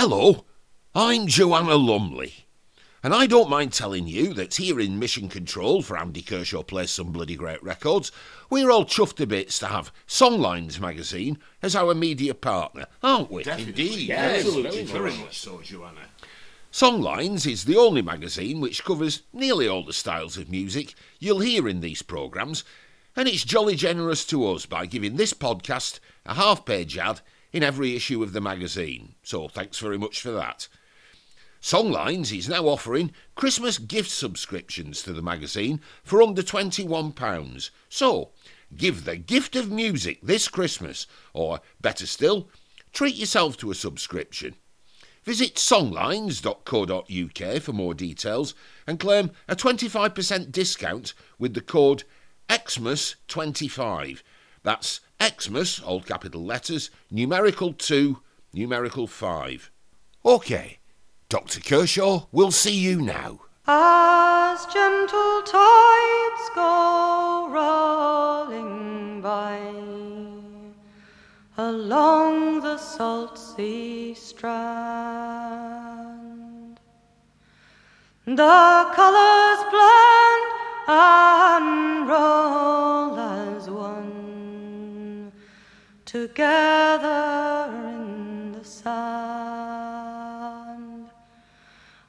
Hello, I'm Joanna Lumley. And I don't mind telling you that here in Mission Control for Andy Kershaw Plays Some Bloody Great Records, we're all chuffed to bits to have Songlines magazine as our media partner, aren't we? Indeed, yes, absolutely, very very much so, Joanna. Songlines is the only magazine which covers nearly all the styles of music you'll hear in these programmes, and it's jolly generous to us by giving this podcast a half page ad in every issue of the magazine. So thanks very much for that. Songlines is now offering Christmas gift subscriptions to the magazine for under £21. So, give the gift of music this Christmas, or better still, treat yourself to a subscription. Visit songlines.co.uk for more details and claim a 25% discount with the code XMAS25. That's Xmas, all capital letters, numerical 2, numerical 5. OK. Dr. Kershaw, we'll see you now. As gentle tides go rolling by along the salt sea strand, the colors blend and roll as one together in the sand,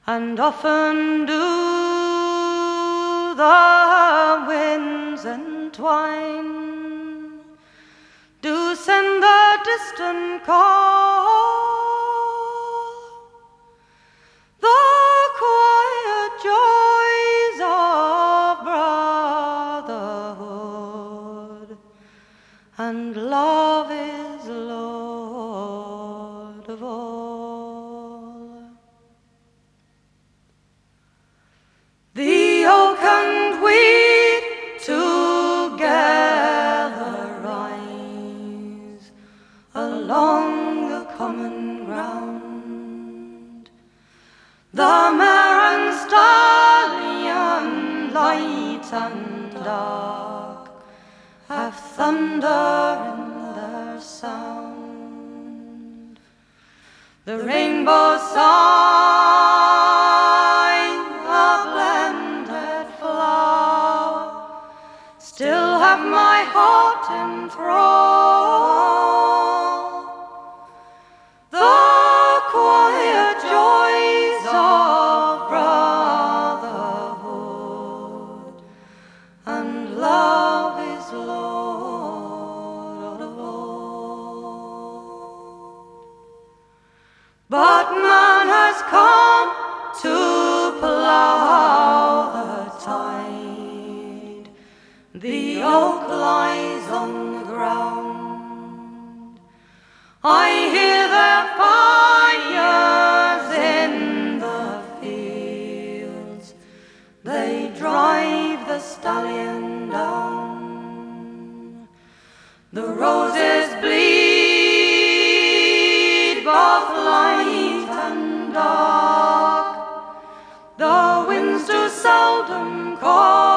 and often do the winds entwine, do send the distant call. The quiet joys and we together rise along the common ground. The mare stallion, light and dark, have thunder in their sound. The rainbow sign, my heart seldom call.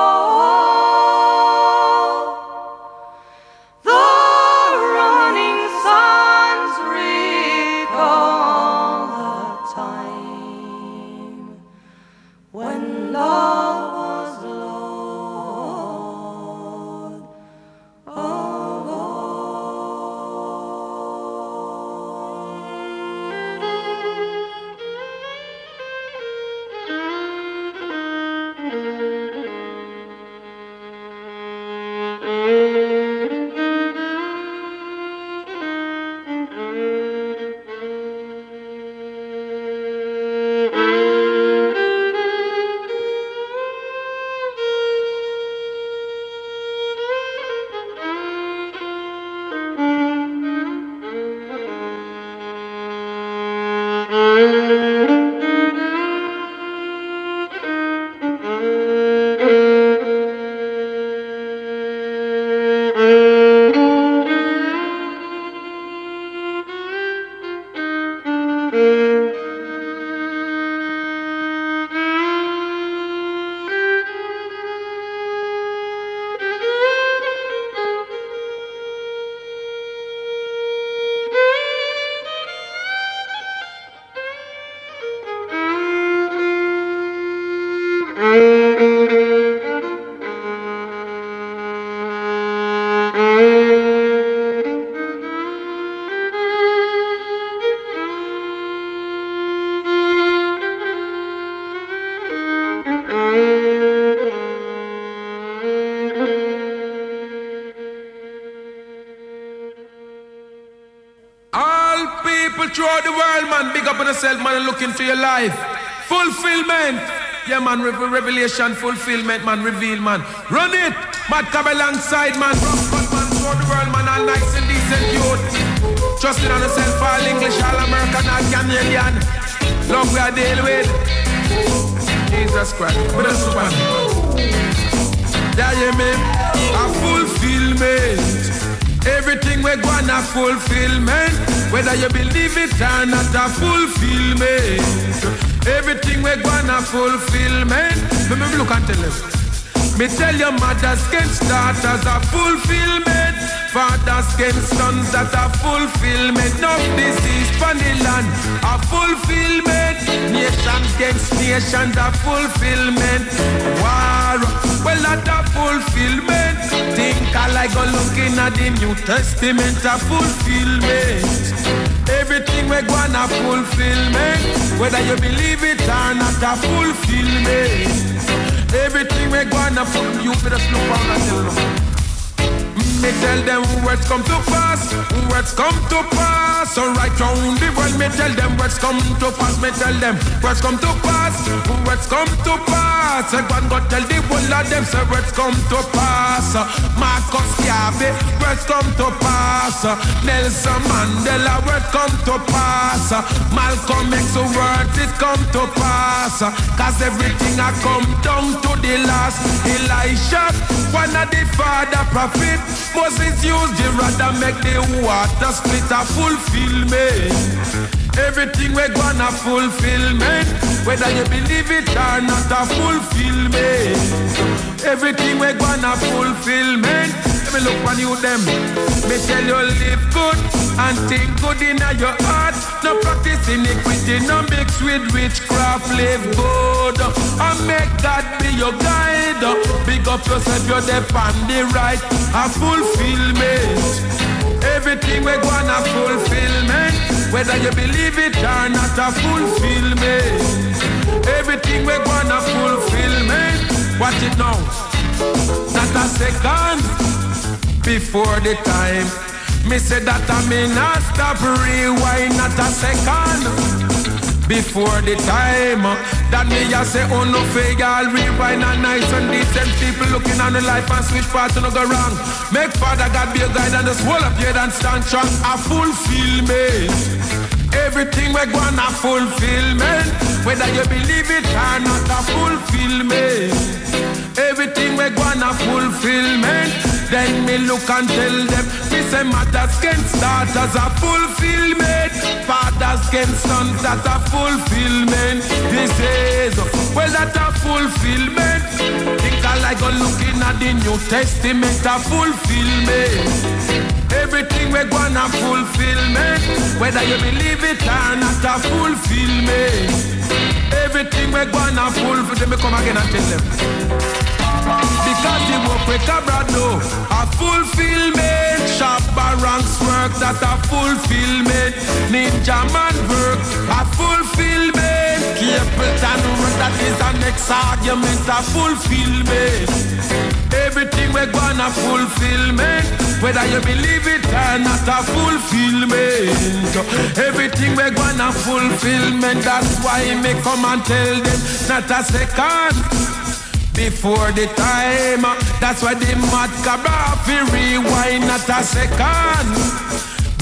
Your life. Fulfillment. Yeah, man, revelation, fulfillment, man, reveal, man. Run it. Mad come alongside, man. Rock, man, man, throughout the world, man, all nice and decent youth. Trusting on yourself, all English, all American, all Canadian. Love we are dealing with. Jesus Christ. But that's one. Yeah, you mean? A fulfillment. Everything we're gonna fulfillment. Whether you believe it or not, a fulfillment. Everything we're gonna fulfillment. Let me look and tell them. Me tell your mothers can start as a fulfillment. Fathers can sons that a fulfillment. No disease from the land, a fulfillment. Nations against nations, a fulfillment. War, well, not a fulfillment. Think I like go looking at the New Testament, a fulfillment. Everything we're gonna fulfillment. Whether you believe it or not, a fulfillment. Everything we gonna from you better slow down and tell them. Mm, me tell them words come to pass, words come to pass. So right round the world, me tell them words come to pass. Me tell them words come to pass, words come to pass. I go go tell the whole of them say words come to pass. Marcus Garvey, words come to pass. Nelson Mandela, words come to pass. Malcolm X, words it come to pass. Cause everything I come down to the last. Elijah, one of the father prophets. Moses used the rod and make the water split a fulfillment. Everything we're gonna fulfillment. Whether you believe it or not, a fulfillment. Everything we're gonna fulfillment. Let me look on you them. Me tell you live good and think good in your heart. No practice iniquity, no mix with witchcraft. Live good and make God be your guide. Big up yourself, you're on the right. A fulfillment. Everything we're gonna fulfillment. Whether you believe it or not, a fulfillment. Everything we're gonna fulfillment. Watch it now. Not a second before the time. Me say that I may not stop rewind, not a second before the time. That me I say, oh no fake, I'll rewind and nice and decent people looking on the life and switch parts and no go wrong. Make Father God be a guide and just hold up your and stand strong. I fulfill me. Everything we're gonna fulfillment. Whether you believe it or not, a fulfillment. Everything we're gonna fulfillment. Then me look and tell them, me say mothers can start as a fulfillment. Fathers can sons that a fulfillment. This is, well that a fulfillment. Think I like go looking at the New Testament, a fulfillment. Everything we're gonna fulfillment. Whether you believe it or not, a fulfillment. Everything we're gonna fulfill. Let me come again and tell them. Because the work we cabra do a fulfillment. Shabba ranks work that a fulfillment. Ninja man work a fulfillment. Capleton work that is a next argument a fulfillment. Everything we're gonna fulfillment. Whether you believe it or not, a fulfillment. Everything we're gonna fulfillment. That's why me come and tell them, not a second before the time. That's why the mad cabra rewind not a second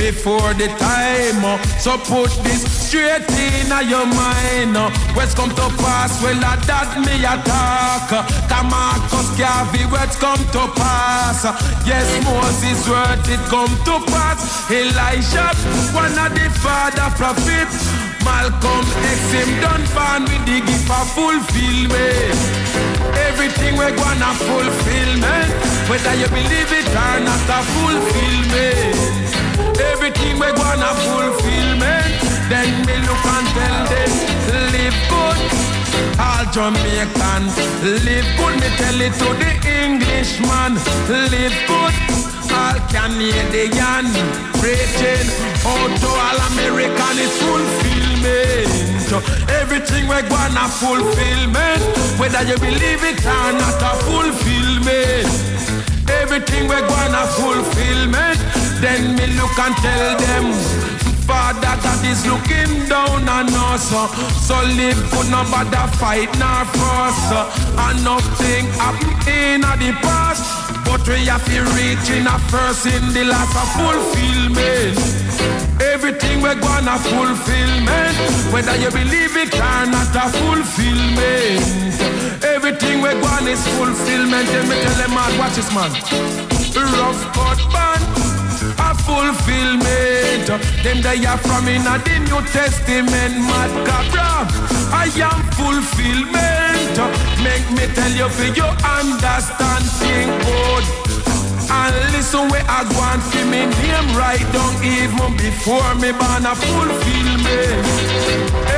before the time. Oh. So put this straight in your mind. Oh. What's come to pass? Well, that me attack. Come oh. on, cause Garvey, what's come to pass? Yes, Moses' word, it come to pass. Elijah, one of the father prophets. Malcolm X, him done born with the gift of fulfillment. Everything we're gonna fulfillment. Whether you believe it or not, a fulfillment. Everything we gonna fulfillment. Then me look and tell them, live good. All Jamaican, live good. Me tell it to the Englishman, live good. All Canadian, preaching. Out to all American, it's fulfillment. Everything we gonna fulfillment. Whether you believe it or not, a fulfillment. Everything we're gonna fulfillment. Then me look and tell them Father God is looking down on us. Uh. So live for no bother fight nor fuss. Uh. And nothing happen in the past. But we have to reach in a first in the last of fulfillment. Everything we're gonna fulfillment. Whether you believe it or not, a fulfillment. Everything we're gonna is fulfillment. Let me tell them, man, watch this, man. Rough cut band fulfillment. Them they are from in the New Testament, mad cabra. I am fulfillment. Make me tell you for you understand thing good. And listen where I want for me name right down even before me born a fulfillment.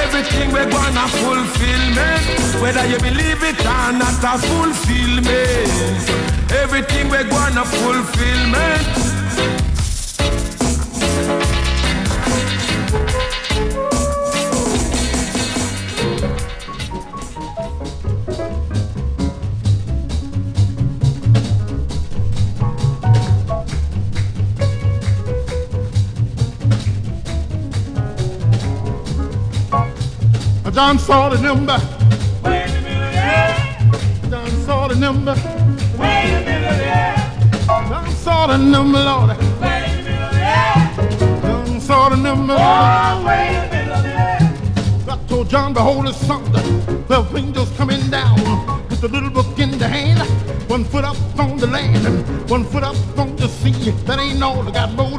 Everything we gonna fulfillment. Whether you believe it or not a fulfillment. Everything we gonna fulfillment. John saw the number. Wait a minute, yeah. John saw the number. Wait a minute, yeah. John saw the number, Lord. Wait a minute, yeah. John saw the number. Oh, wait a minute, yeah. God told John, behold the sun, the angels coming down with the little book in the hand. One foot up on the land and one foot up on the sea. That ain't all, I got more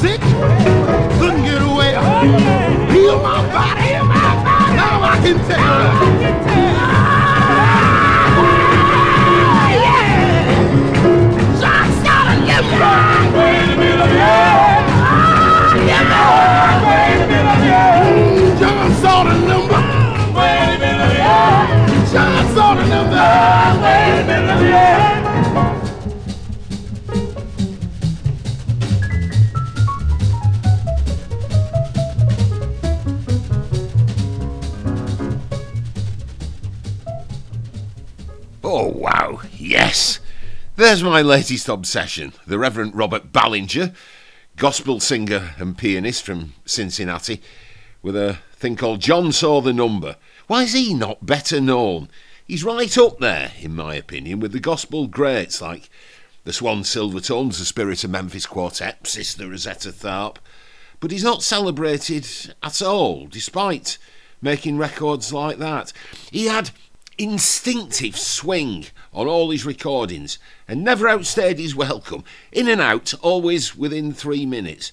sick, couldn't get away. Heal my body. Now I can tell. John's got a number. Wait a minute, John saw the number. Wait a minute, yeah. John saw the number. There's my latest obsession. The Reverend Robert Ballinger, gospel singer and pianist from Cincinnati, with a thing called John Saw the Number. Why is he not better known? He's right up there, in my opinion, with the gospel greats like the Swan Silvertones, the Spirit of Memphis Quartet, Sister Rosetta Tharpe. But he's not celebrated at all, despite making records like that. He had instinctive swing on all his recordings and never outstayed his welcome. In and out, always within three minutes.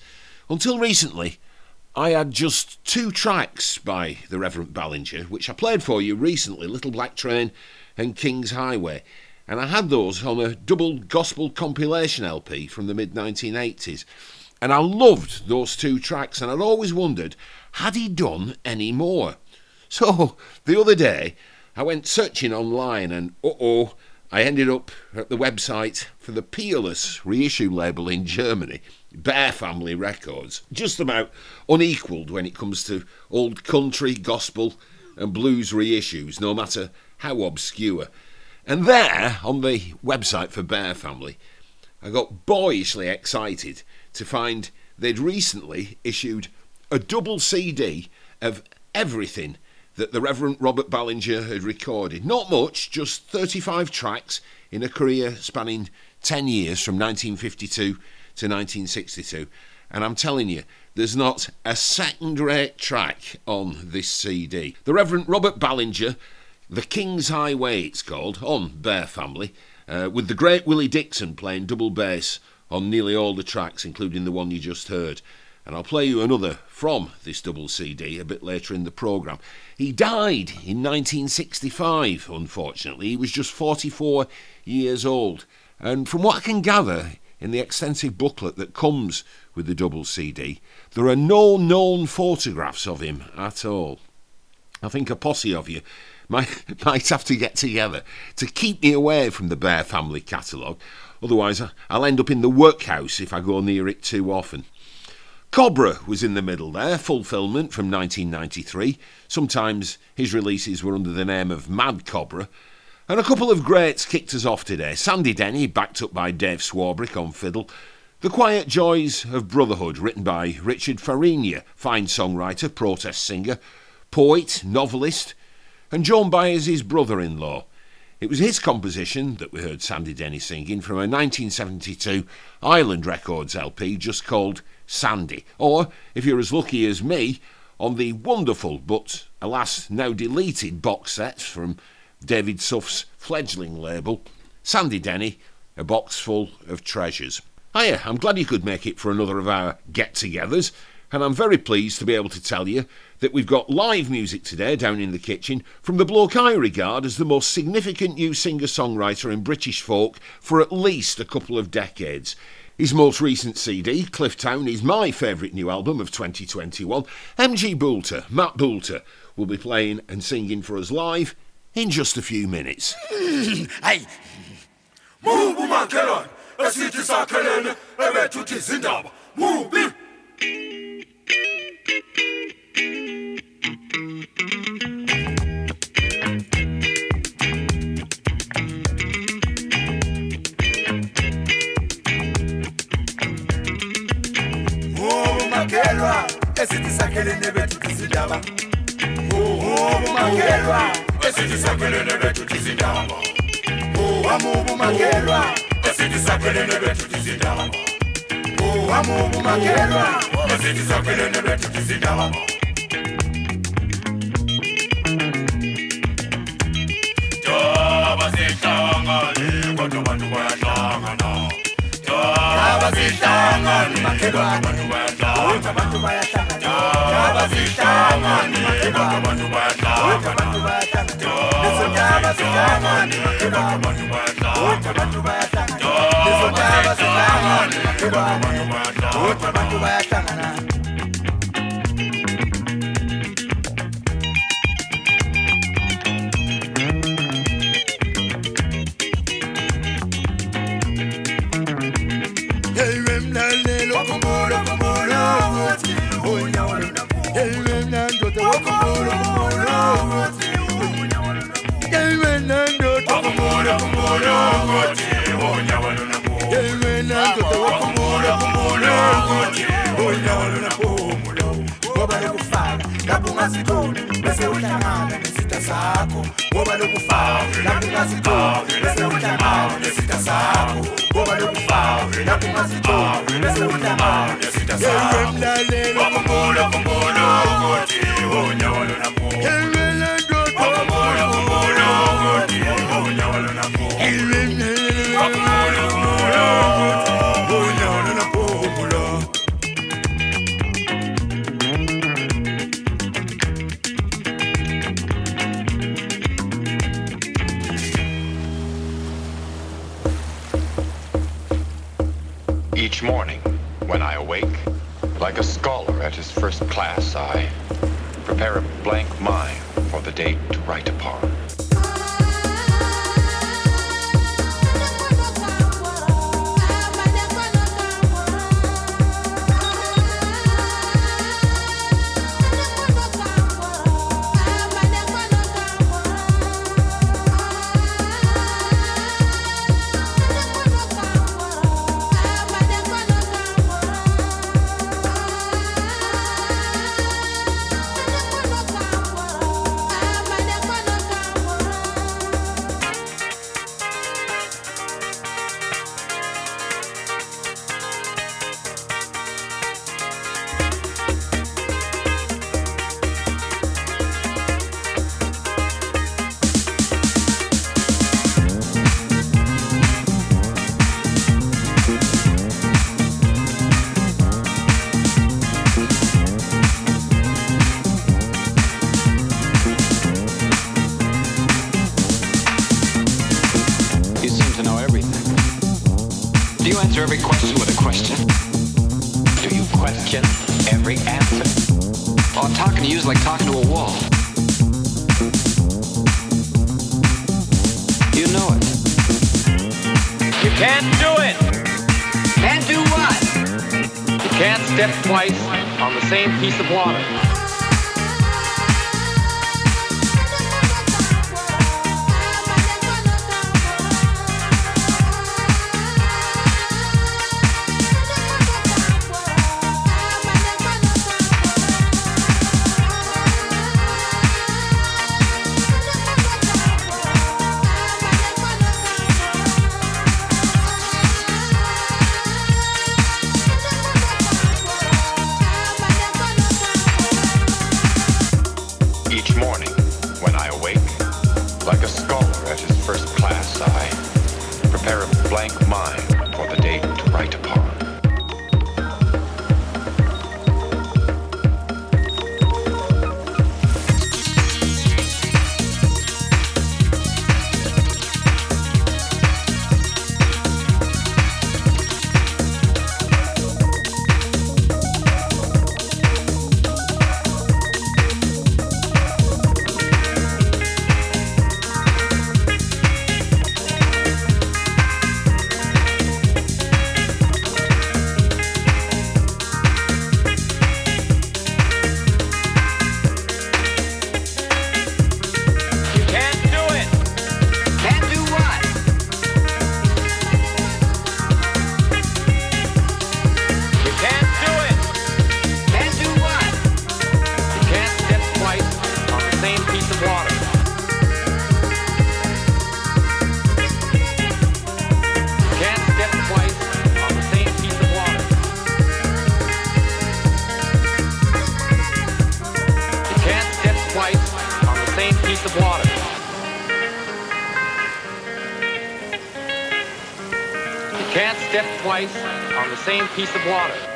Until recently, I had just two tracks by the Reverend Ballinger, which I played for you recently Little Black Train and King's Highway. And I had those on a double gospel compilation LP from the mid 1980s. And I loved those two tracks, and I'd always wondered had he done any more? So the other day, I went searching online, and uh oh, I ended up at the website for the Peerless reissue label in Germany, Bear Family Records. Just about unequalled when it comes to old country, gospel, and blues reissues, no matter how obscure. And there, on the website for Bear Family, I got boyishly excited to find they'd recently issued a double CD of everything that the Reverend Robert Ballinger had recorded. Not much, just 35 tracks in a career spanning 10 years from 1952 to 1962. And I'm telling you, there's not a second rate track on this CD. The Reverend Robert Ballinger, The King's Highway, it's called, on Bear Family. uh, with the great Willie Dixon playing double bass on nearly all the tracks, including the one you just heard. And I'll play you another from this double CD a bit later in the programme. He died in 1965, unfortunately. He was just 44 years old. And from what I can gather in the extensive booklet that comes with the double CD, there are no known photographs of him at all. I think a posse of you might, might have to get together to keep me away from the Bear family catalogue. Otherwise, I'll end up in the workhouse if I go near it too often. Cobra was in the middle there, fulfilment from 1993. Sometimes his releases were under the name of Mad Cobra. And a couple of greats kicked us off today. Sandy Denny, backed up by Dave Swarbrick on fiddle. The Quiet Joys of Brotherhood, written by Richard Farina, fine songwriter, protest singer, poet, novelist, and Joan Baez' brother in law. It was his composition that we heard Sandy Denny singing from a 1972 Island Records LP just called Sandy, or, if you're as lucky as me, on the wonderful but, alas, now deleted box sets from David Suff's fledgling label, Sandy Denny, A Box Full of Treasures. Hiya, I'm glad you could make it for another of our get togethers, and I'm very pleased to be able to tell you that we've got live music today down in the kitchen from the bloke I regard as the most significant new singer songwriter in British folk for at least a couple of decades. His most recent CD, Cliff Clifftown, is my favourite new album of 2021. MG Boulter, Matt Boulter, will be playing and singing for us live in just a few minutes. mubi mubi umakelwa esithi sakhelene bethu tizindaba ubumakelwa esithi sakhelene bethu tizindaba uwamubumakelwa esithi sakhelene bethu tizindaba uwamubumakelwa esithi sakhelene bethu tizindaba njengoba sihlangane kodwa bantu bayahlangana abazihlangani abantu bayahlangana abantu bayahlangana abazihlangani abantu bayahlangana abantu bayahlangana Ngoba lokufaka lapho yemlalelo when I awake, like a scholar at his first class, I prepare a blank mind for the day to write upon. Piece of water.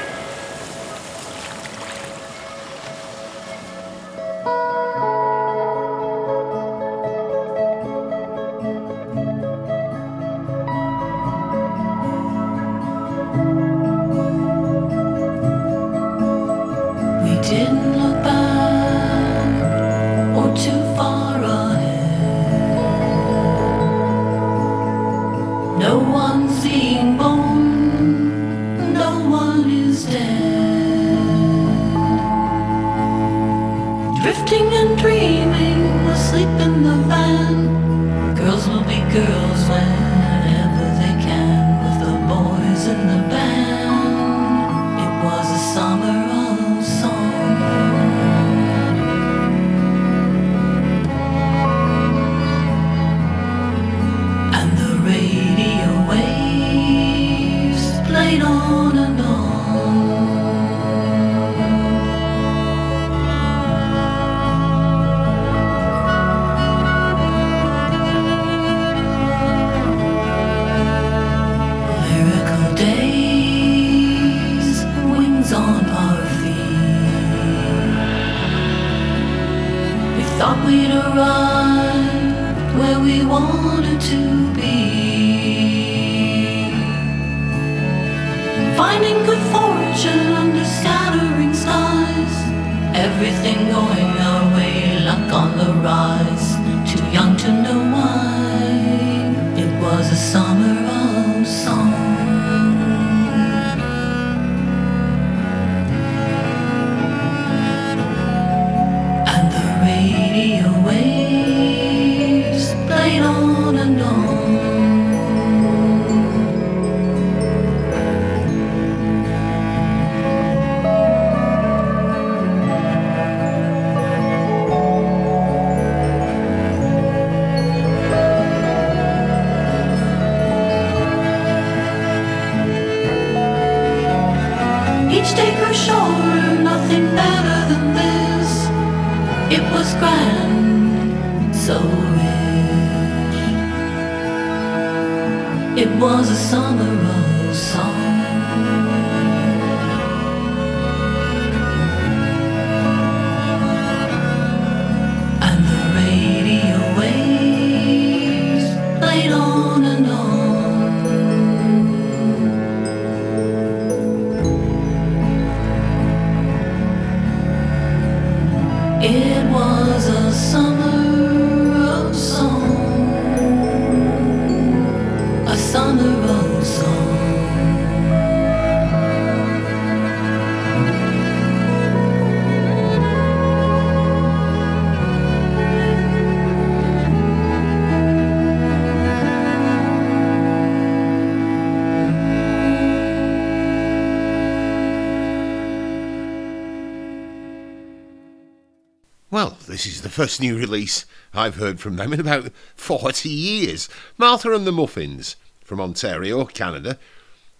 First new release I've heard from them in about 40 years. Martha and the Muffins from Ontario, Canada.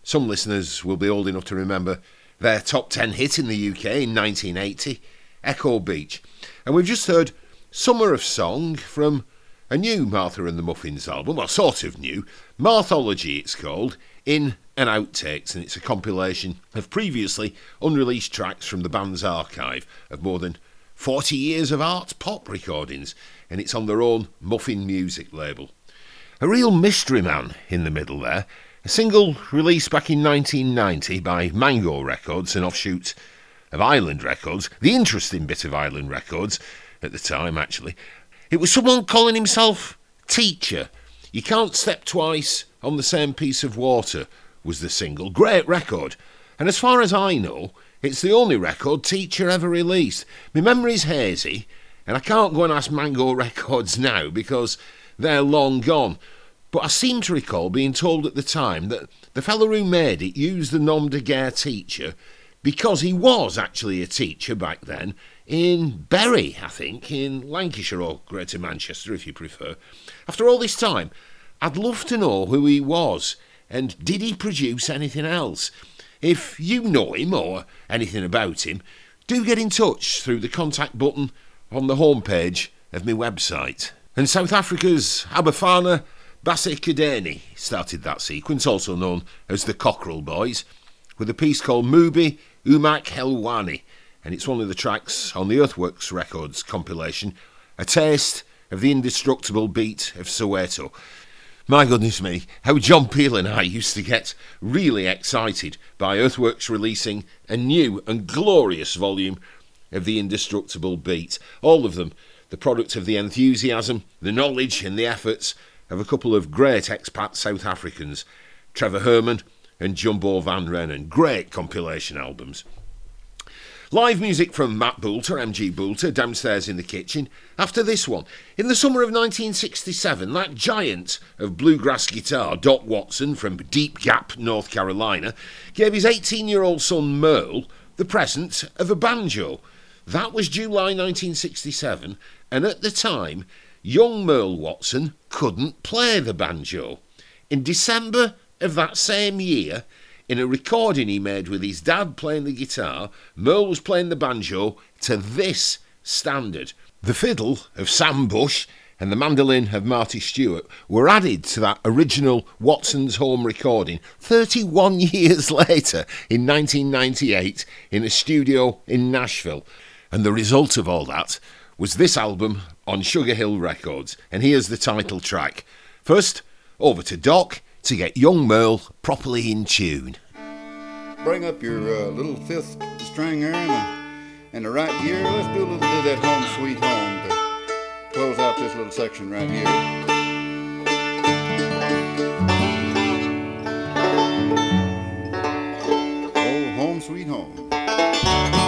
Some listeners will be old enough to remember their top 10 hit in the UK in 1980, Echo Beach. And we've just heard Summer of Song from a new Martha and the Muffins album, well, sort of new. Marthology, it's called, in and outtakes, and it's a compilation of previously unreleased tracks from the band's archive of more than 40 years of art pop recordings, and it's on their own Muffin Music label. A real mystery man in the middle there. A single released back in 1990 by Mango Records, an offshoot of Island Records, the interesting bit of Island Records at the time, actually. It was someone calling himself Teacher. You Can't Step Twice on the Same Piece of Water was the single. Great record. And as far as I know, it's the only record Teacher ever released. My memory's hazy, and I can't go and ask Mango Records now because they're long gone. But I seem to recall being told at the time that the fellow who made it used the nom de guerre teacher because he was actually a teacher back then in Bury, I think, in Lancashire or Greater Manchester, if you prefer. After all this time, I'd love to know who he was and did he produce anything else? If you know him or anything about him, do get in touch through the contact button on the homepage of my website. And South Africa's Abafana Baseqhudeni started that sequence, also known as the Cockerel Boys, with a piece called Mubi Umak Helwani, and it's one of the tracks on the Earthworks Records compilation, A Taste of the Indestructible Beat of Soweto. My goodness me, how John Peel and I used to get really excited by Earthworks releasing a new and glorious volume of The Indestructible Beat. All of them the product of the enthusiasm, the knowledge, and the efforts of a couple of great expat South Africans, Trevor Herman and Jumbo Vanrenen. Great compilation albums. Live music from Matt Boulter, MG Boulter, downstairs in the kitchen. After this one, in the summer of 1967, that giant of bluegrass guitar, Doc Watson from Deep Gap, North Carolina, gave his 18 year old son Merle the present of a banjo. That was July 1967, and at the time, young Merle Watson couldn't play the banjo. In December of that same year, in a recording he made with his dad playing the guitar, Merle was playing the banjo to this standard. The fiddle of Sam Bush and the mandolin of Marty Stuart were added to that original Watson's Home recording 31 years later in 1998 in a studio in Nashville. And the result of all that was this album on Sugar Hill Records. And here's the title track. First, over to Doc to get young Merle properly in tune. Bring up your uh, little fifth string there and the, and the right gear. Let's do a little bit of that home sweet home to close out this little section right here. Oh, home sweet home.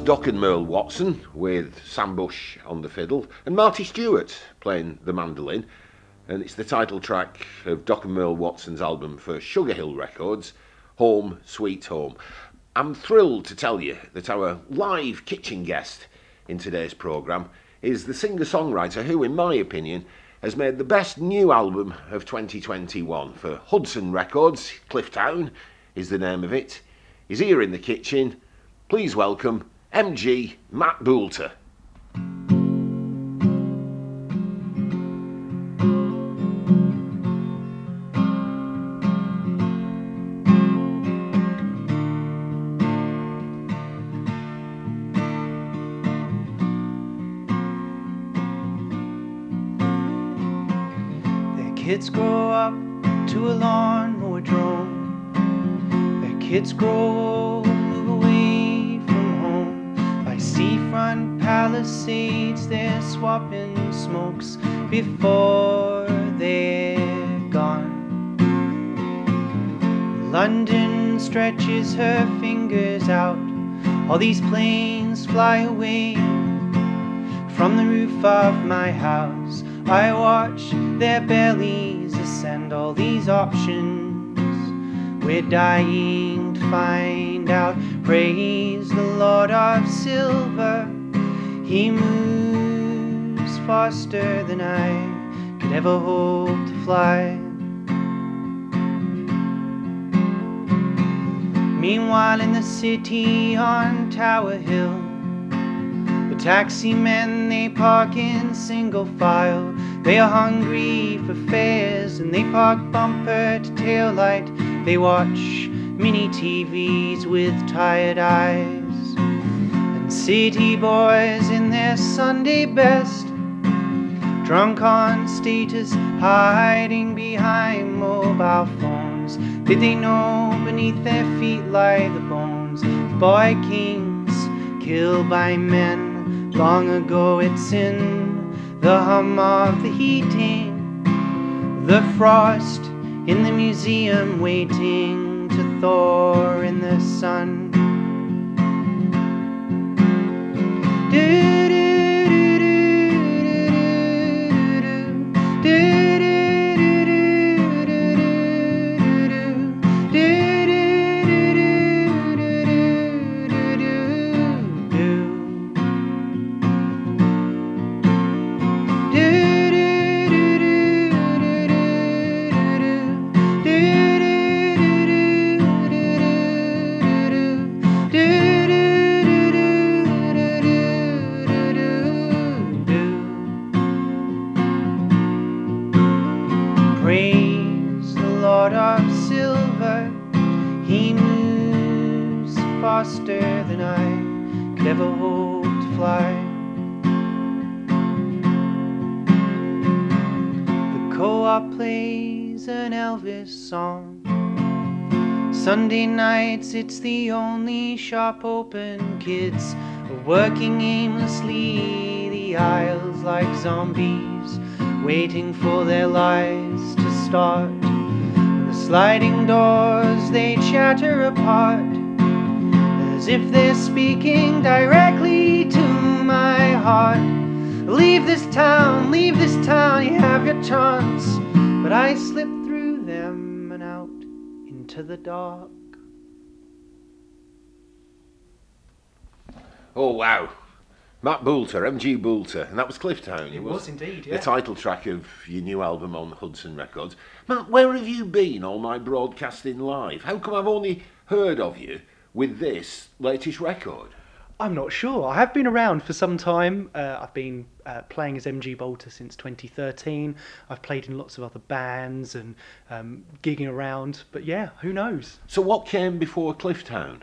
Doc and Merle Watson with Sam Bush on the fiddle and Marty Stuart playing the mandolin. And it's the title track of Doc and Merle Watson's album for Sugar Hill Records, Home Sweet Home. I'm thrilled to tell you that our live kitchen guest in today's programme is the singer songwriter who, in my opinion, has made the best new album of 2021 for Hudson Records. Clifftown is the name of it. He's here in the kitchen. Please welcome MG Matt Boulter. Kids grow up to a lawnmower drone. Their kids grow seafront palisades, they're swapping smokes before they're gone. London stretches her fingers out. All these planes fly away from the roof of my house. I watch their bellies ascend all these options. We're dying to find out. Praise the Lord of silver. He moves faster than I could ever hope to fly. Meanwhile, in the city on Tower Hill, the taxi men they park in single file. They are hungry for fares and they park bumper to tail light. They watch mini TVs with tired eyes. City boys in their Sunday best, drunk on status, hiding behind mobile phones. Did they know beneath their feet lie the bones of boy kings killed by men? Long ago it's in the hum of the heating, the frost in the museum waiting to thaw in the sun. Praise nights, it's the only shop open. Kids are working aimlessly the aisles like zombies, waiting for their lives to start. The sliding doors, they chatter apart as if they're speaking directly to my heart. Leave this town, leave this town, you have your chance. But I slip through them and out into the dark. Oh, wow. Matt Boulter, MG Boulter, and that was Clifftown. It was indeed, yeah. The title track of your new album on Hudson Records. Matt, where have you been all my broadcasting live? How come I've only heard of you with this latest record? I'm not sure. I have been around for some time. Uh, I've been uh, playing as MG Boulter since 2013. I've played in lots of other bands and um, gigging around. But yeah, who knows? So, what came before Clifftown?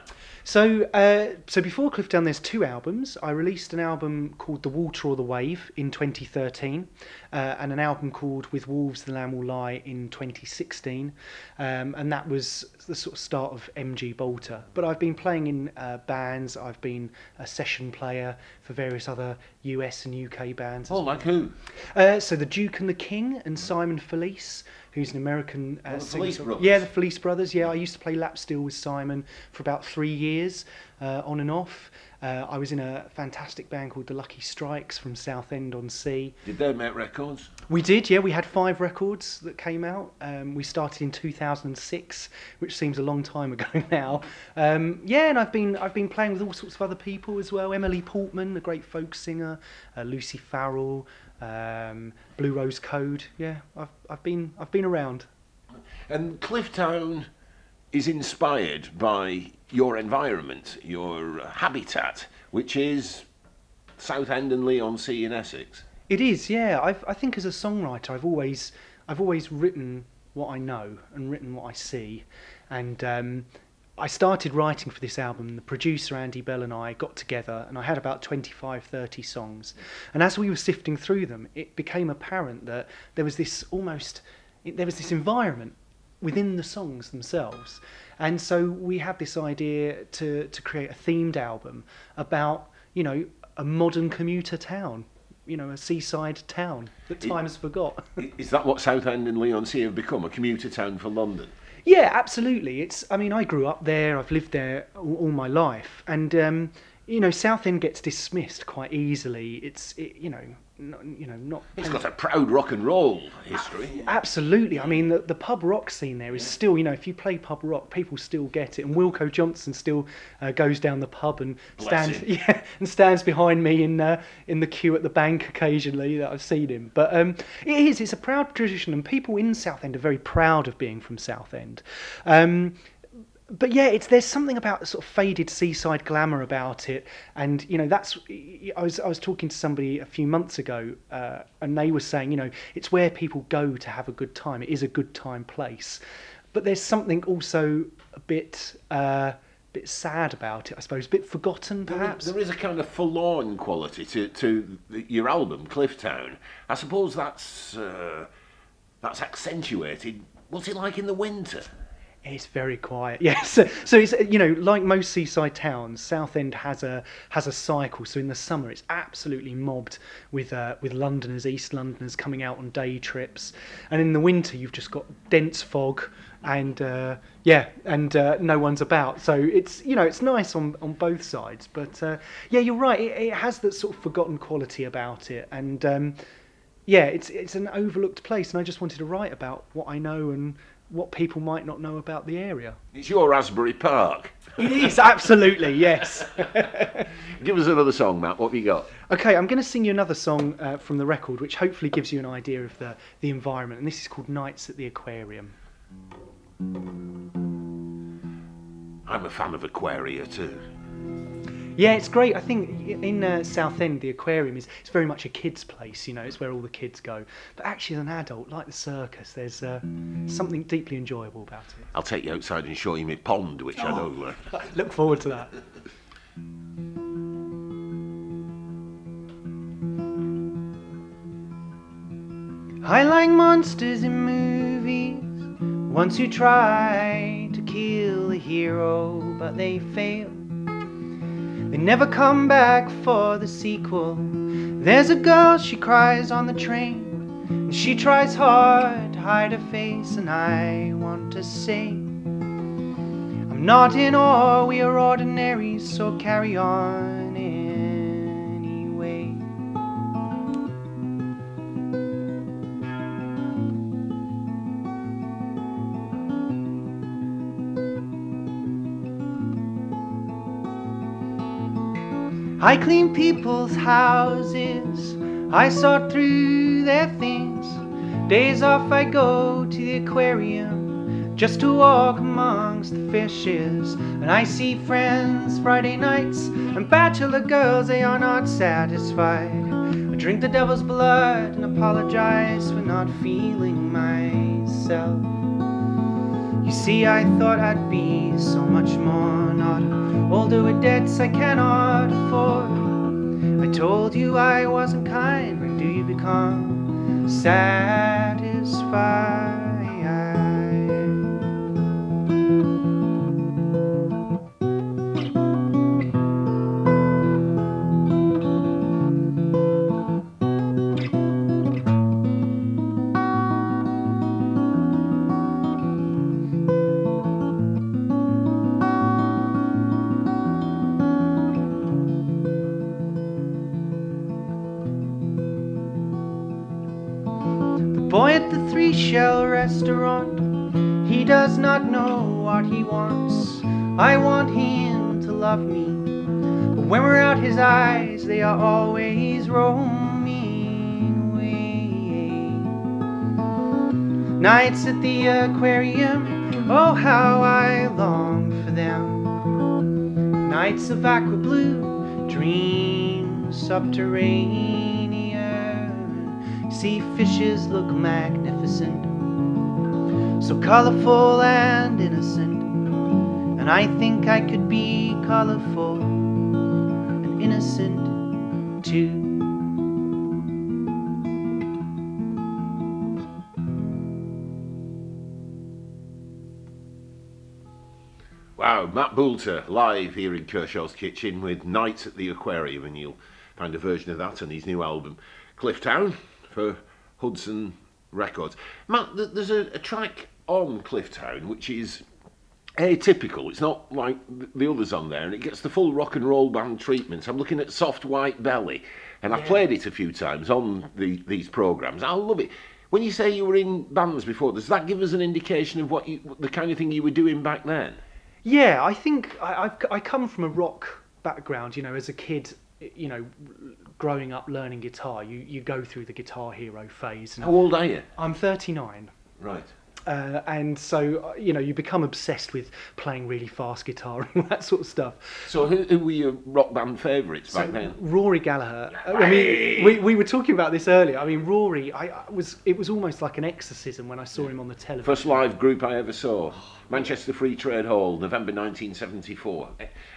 So, uh, so before Clifftown, there's two albums. I released an album called The Water or the Wave in 2013, uh, and an album called With Wolves the Lamb Will Lie in 2016, um, and that was the sort of start of MG Boulter. But I've been playing in uh, bands. I've been a session player for various other US and UK bands. Oh, like who? uh, so the Duke and the King and Simon Felice, who's an American uh, the Felice Brothers. Yeah, the Felice Brothers. Yeah, I used to play lap steel with Simon for about three years, uh, on and off. Uh, I was in a fantastic band called the Lucky Strikes from Southend on Sea. Did they make records? We did, yeah. We had five records that came out. Um, we started in 2006, which seems a long time ago now. Um, yeah, and I've been I've been playing with all sorts of other people as well. Emily Portman, a great folk singer, uh, Lucy Farrell, um, Blue Rose Code. Yeah, I've I've been I've been around. And Clifftown is inspired by your environment, your habitat, which is Southend and Leigh-on-Sea in Essex. It is, yeah. I've, I think as a songwriter, I've always, I've always written what I know and written what I see, and um, I started writing for this album. The producer Andy Bell and I got together, and I had about 25, 30 songs. And as we were sifting through them, it became apparent that there was this almost, there was this environment within the songs themselves. And so we had this idea to, to create a themed album about, you know, a modern commuter town, you know, a seaside town that time has forgot. Is that what Southend and Leigh-on-Sea have become? A commuter town for London? yeah, absolutely. It's, I mean, I grew up there, I've lived there all, all my life. And, um, you know, Southend gets dismissed quite easily. It's, it, you know, not, you know, not. It's got a proud rock and roll history. Absolutely. I mean, the, the pub rock scene there is still, you know, if you play pub rock, people still get it. And Wilko Johnson still uh, goes down the pub and Bless stands, him. yeah, and stands behind me in uh, in the queue at the bank occasionally that I've seen him. But um, it is, it's a proud tradition, and people in Southend are very proud of being from Southend. Um, but yeah, it's there's something about the sort of faded seaside glamour about it, and you know that's I was I was talking to somebody a few months ago, uh, and they were saying you know it's where people go to have a good time. It is a good time place, but there's something also a bit uh, bit sad about it, I suppose, a bit forgotten perhaps. There is a kind of forlorn quality to, to your album, Clifftown. I suppose that's uh, that's accentuated. What's it like in the winter? It's very quiet. Yes. So, it's you know like most seaside towns, Southend has a has a cycle. So in the summer, it's absolutely mobbed with uh, with Londoners, East Londoners coming out on day trips, and in the winter you've just got dense fog and uh, yeah, and uh, no one's about. So it's you know it's nice on on both sides. But uh, yeah, you're right. It, it has that sort of forgotten quality about it, and um, yeah, it's it's an overlooked place, and I just wanted to write about what I know and what people might not know about the area. It's your Asbury Park. It is absolutely yes. Give us another song, Matt. What have you got? okay, I'm going to sing you another song uh, from the record, which hopefully gives you an idea of the the environment, and this is called Nights at the Aquarium. I'm a fan of Aquaria too. Yeah, it's great. I think in uh, Southend, the aquarium is it's very much a kids' place. You know, it's where all the kids go. But actually, as an adult, like the circus, there's uh, something deeply enjoyable about it. I'll take you outside and show you my pond, which I know. Uh, Look forward to that. I like monsters in movies. Once you try to kill a hero, but they fail. They never come back for the sequel. There's a girl, she cries on the train. And she tries hard to hide her face, and I want to say, I'm not in awe, we are ordinary, so carry on I clean people's houses, I sort through their things. Days off, I go to the aquarium just to walk amongst the fishes. And I see friends Friday nights and bachelor girls, they are not satisfied. I drink the devil's blood and apologize for not feeling myself. You see, I thought I'd be so much more, not older with debts I cannot afford. I told you I wasn't kind, when do you become satisfied? Restaurant. He does not know what he wants. I want him to love me. But when we're out, his eyes, they are always roaming away. Nights at the aquarium, oh, how I long for them. Nights of aqua blue, dreams subterranean. See fishes look magnificent so colorful and innocent. And I think I could be colorful and innocent too. Wow, Matt Boulter live here in Kershaw's Kitchen with Nights at the Aquarium, and you'll find a version of that on his new album, Clifftown, for Hudson Records. Matt, there's a, a track on Clifftown which is atypical. It's not like the others on there, and it gets the full rock and roll band treatment. I'm looking at Soft White Belly, and I've played it a few times on the, these programs. I love it. When you say you were in bands before, does that give us an indication of what you, the kind of thing you were doing back then? Yeah, I think I, I've, I come from a rock background. You know, as a kid, you know, growing up learning guitar, you, you go through the guitar hero phase. And How old are you? I'm 39. Right. Uh, and so, uh, you know, you become obsessed with playing really fast guitar and that sort of stuff. So, who, who were your rock band favourites back then? Rory Gallagher. I mean, we, we were talking about this earlier. I mean, Rory, I, I was it was almost like an exorcism when I saw him on the television. First live group I ever saw, Manchester Free Trade Hall, November 1974.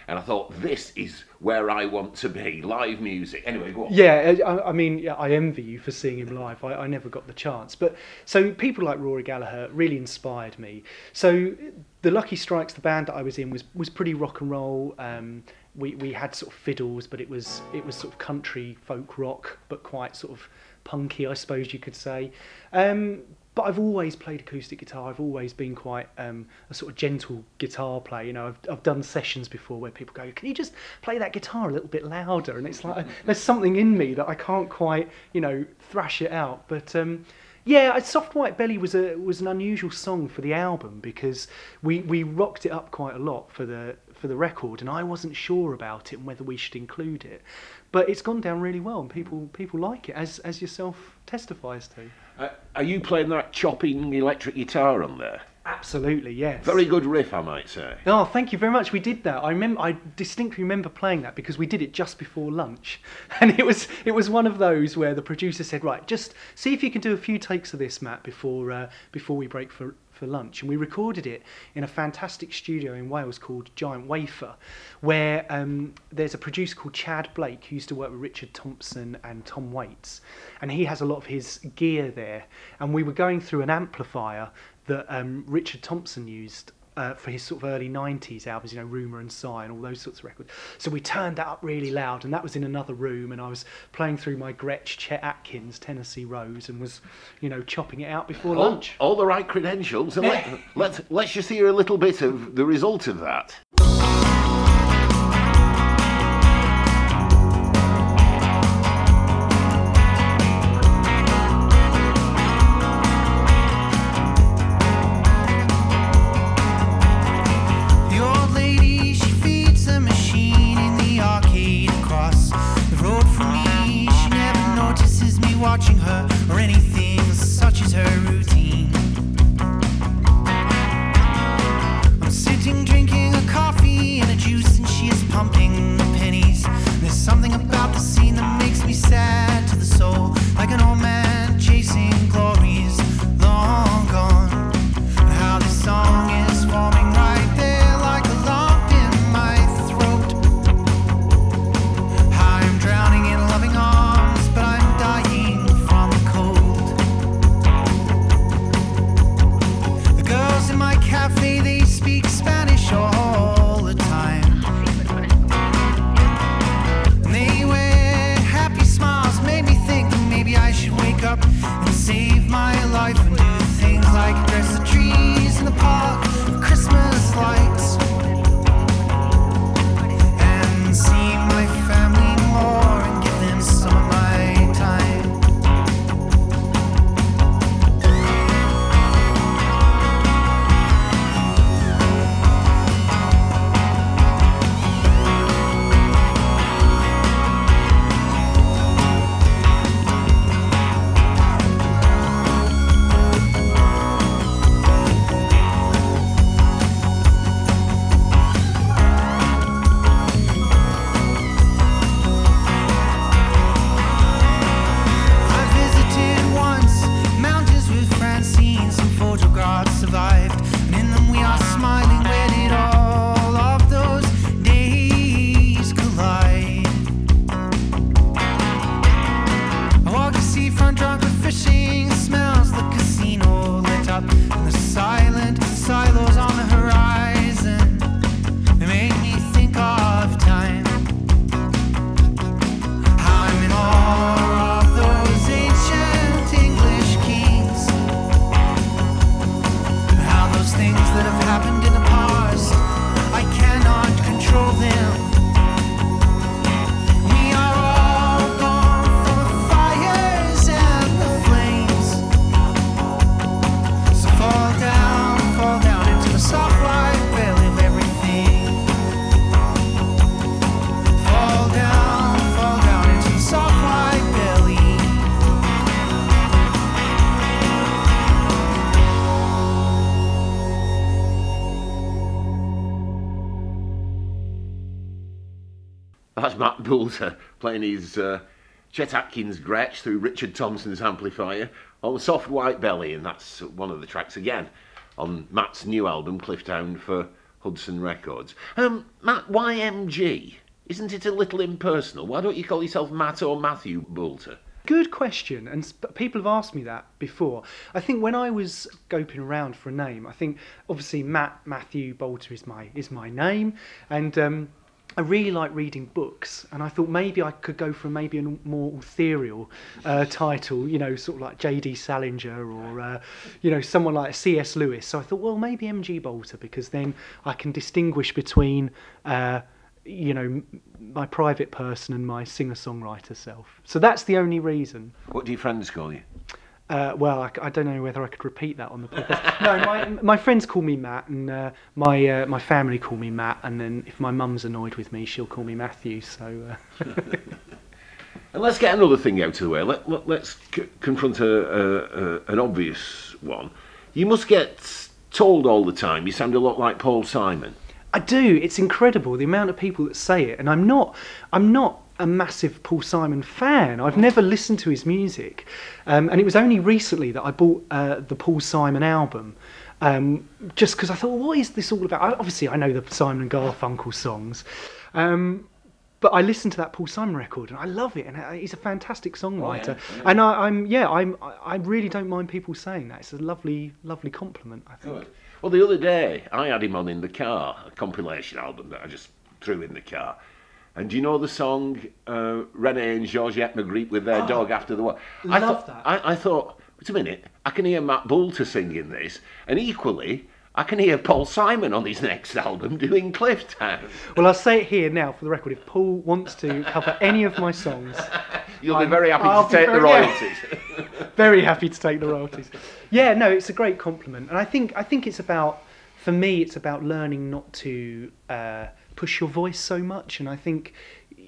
And I thought, this is where I want to be, live music. Anyway, go on. Yeah, I, I mean, I envy you for seeing him live. I, I never got the chance, but so people like Rory Gallagher really inspired me. So the Lucky Strikes, the band that I was in, was was pretty rock and roll. Um, we we had sort of fiddles, but it was it was sort of country folk rock, but quite sort of punky, I suppose you could say. Um, but I've always played acoustic guitar. I've always been quite um, a sort of gentle guitar player. You know, I've, I've done sessions before where people go, "Can you just play that guitar a little bit louder?" And it's like there's something in me that I can't quite, you know, thrash it out. But um, yeah, "Soft White Belly" was a was an unusual song for the album because we we rocked it up quite a lot for the for the record, and I wasn't sure about it and whether we should include it. But it's gone down really well, and people people like it, as as yourself testifies to. Uh, are you playing that chopping electric guitar on there? Absolutely, yes. Very good riff, I might say. Oh, thank you very much. We did that. I remember. I distinctly remember playing that because we did it just before lunch, and it was it was one of those where the producer said, "Right, just see if you can do a few takes of this, Matt, before uh, before we break for." For lunch, and we recorded it in a fantastic studio in Wales called Giant Wafer, where um, there's a producer called Tchad Blake who used to work with Richard Thompson and Tom Waits, and he has a lot of his gear there. And we were going through an amplifier that um, Richard Thompson used uh, for his sort of early 90s albums, you know, Rumour and Sigh and all those sorts of records. So we turned that up really loud, and that was in another room, and I was playing through my Gretsch Chet Atkins Tennessee Rose and was, you know, chopping it out before All, lunch. all the right credentials. And let, let's, let's just hear a little bit of the result of that. Matt playing his uh, Chet Atkins Gretsch through Richard Thompson's amplifier on Soft White Belly, and that's one of the tracks again on Matt's new album, Clifftown, for Hudson Records. Um, Matt, why MG? Isn't it a little impersonal? Why don't you call yourself Matt or Matthew Boulter? Good question, and people have asked me that before. I think when I was scoping around for a name, I think obviously Matt Matthew Boulter is my is my name, and um, I really like reading books, and I thought maybe I could go for maybe a more ethereal uh, title, you know, sort of like J.D. Salinger or uh, you know someone like C.S. Lewis. So I thought, well, maybe M.G. Boulter because then I can distinguish between. Uh, you know, my private person and my singer-songwriter self. So that's the only reason. What do your friends call you? Uh, well, I don't know whether I could repeat that on the podcast. no, my, my friends call me Matt, and uh, my uh, my family call me Matt, and then if my mum's annoyed with me, she'll call me Matthew. So, uh, And let's get another thing out of the way. Let, let, us c- confront a, a, a, an obvious one. You must get told all the time you sound a lot like Paul Simon. I do. It's incredible the amount of people that say it, and I'm not. I'm not a massive Paul Simon fan. I've never listened to his music, um, and it was only recently that I bought uh, the Paul Simon album. Um, just because I thought, what is this all about? I, obviously, I know the Simon and Garfunkel songs, um, but I listened to that Paul Simon record and I love it, and uh, he's a fantastic songwriter. yeah. And I, I'm, yeah, I'm, I really don't mind people saying that. It's a lovely, lovely compliment. I think. Well, the other day I had him on in the car, a compilation album that I just threw in the car. And do you know the song uh, Renee and Georgette Magritte with their Oh, dog after the war? I love thought, that. I, I thought, wait a minute, I can hear Matt Boulter singing this, and equally, I can hear Paul Simon on his next album doing Clifftown. Well, I'll say it here now for the record. If Paul wants to cover any of my songs, You'll be I'm- very happy I'll to be take the very- yeah. royalties. very happy to take the royalties. Yeah, no, it's a great compliment, and I think I think it's about for me, it's about learning not to uh, push your voice so much, and I think.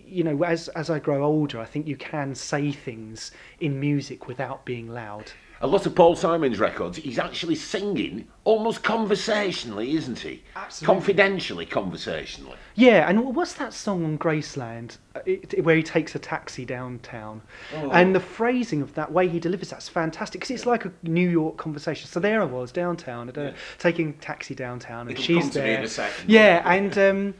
You know, as as I grow older, I think you can say things in music without being loud. A lot of Paul Simon's records, he's actually singing almost conversationally, isn't he? Absolutely. Confidentially, conversationally. Yeah, and what's that song on Graceland uh, it, where he takes a taxi downtown? Oh. And the phrasing of that way he delivers that's fantastic because it's like a New York conversation. So there I was downtown, at, uh, taking taxi downtown, and It'll she's come to me there. in a second. Yeah, and um,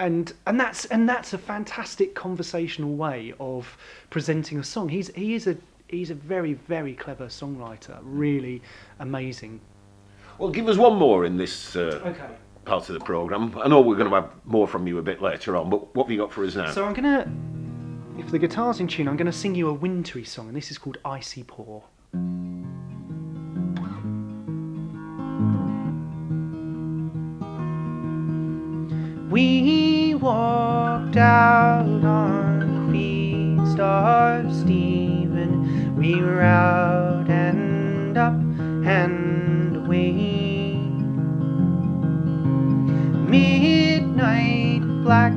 and and that's and that's a fantastic conversational way of presenting a song. He's he is a he's a very very clever songwriter, really amazing. Well, give us one more in this uh, Okay. part of the programme. I know we're going to have more from you a bit later on, but what have you got for us now? So I'm gonna, if the guitar's in tune, I'm gonna sing you a wintry song, and this is called Icy Pour. We walked out on the feast of Stephen. We were out and up and away. Midnight black,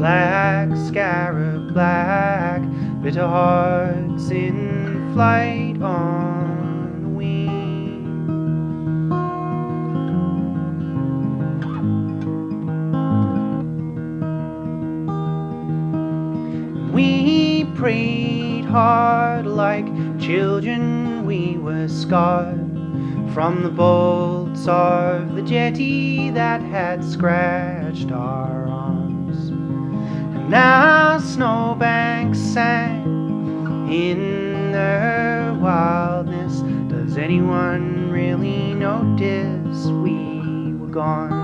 black scarab black, bitter hearts in flight children, we were scarred from the bolts of the jetty that had scratched our arms. And now snowbanks sang in their wildness. Does anyone really notice we were gone?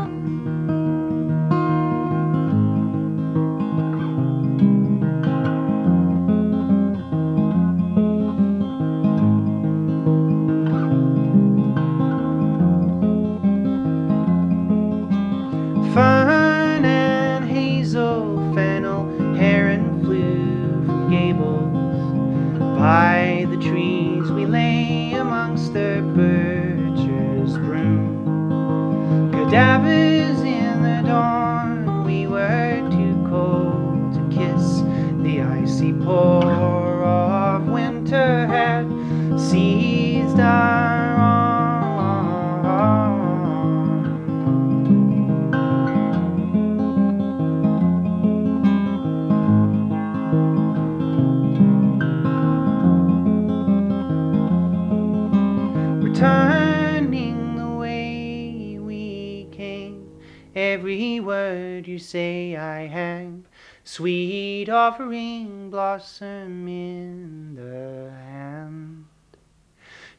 Offering blossom in the hand.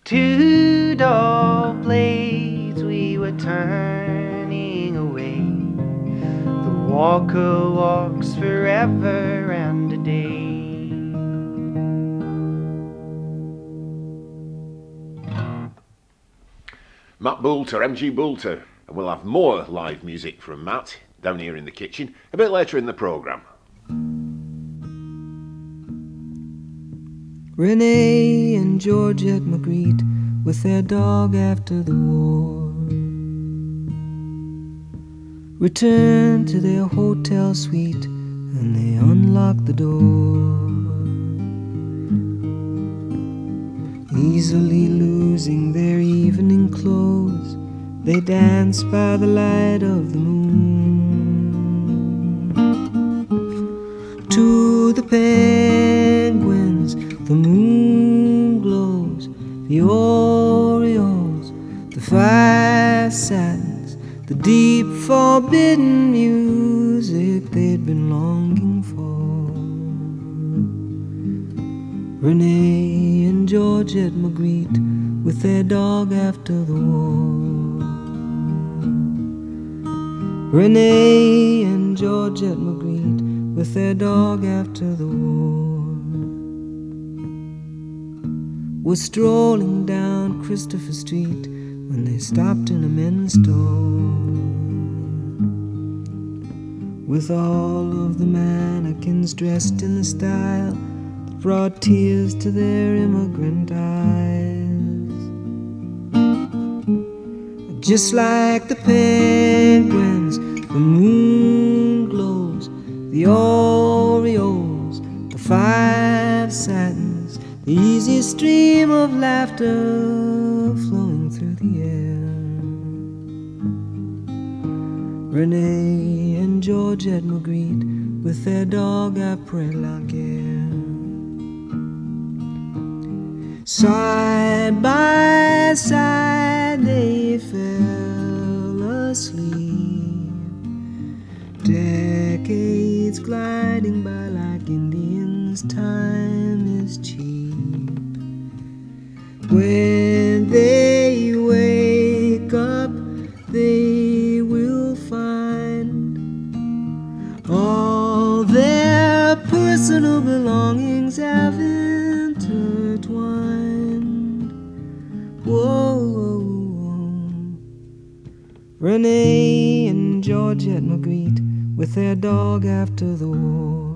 Two dull blades we were turning away. The walker walks forever and a day. Matt Boulter, MG Boulter. And we'll have more live music from Matt down here in the kitchen a bit later in the programme. Renee and Georgette Magritte with their dog after the war Return to their hotel suite and they unlock the door. Easily losing their evening clothes, they dance by the light of the moon. To the penguins, the Moonglows, the Orioles, the five satins, the deep forbidden music they'd been longing for. Renee and Georgette Magritte with their dog after the war. Renee and Georgette Magritte with their dog after the war. Were strolling down Christopher Street when they stopped in a men's store. With all of the mannequins dressed in the style that brought tears to their immigrant eyes. Just like the penguins, the moon the Orioles, the five satins, the easy stream of laughter flowing through the air. Renee and Georgette Magritte with their dog après la guerre. Side by side they fell asleep. Decades gliding by like Indians, time is cheap. When they wake up, they will find all their personal belongings have intertwined. Whoa, Renee and Georgette Magritte with their dog after the war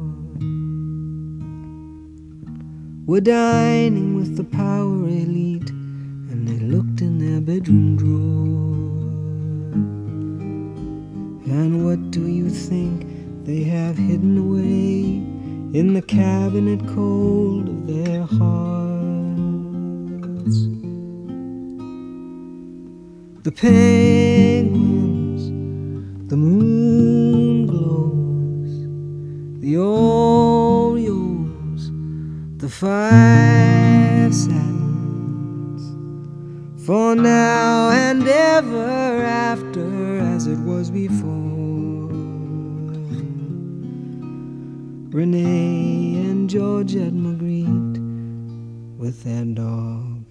were dining with the power elite, and they looked in their bedroom drawer. And what do you think they have hidden away in the cabinet cold of their hearts? The penguins, the moon the Orioles, the five satins, for now and ever after as it was before. Renee and Georgette Magritte with their dog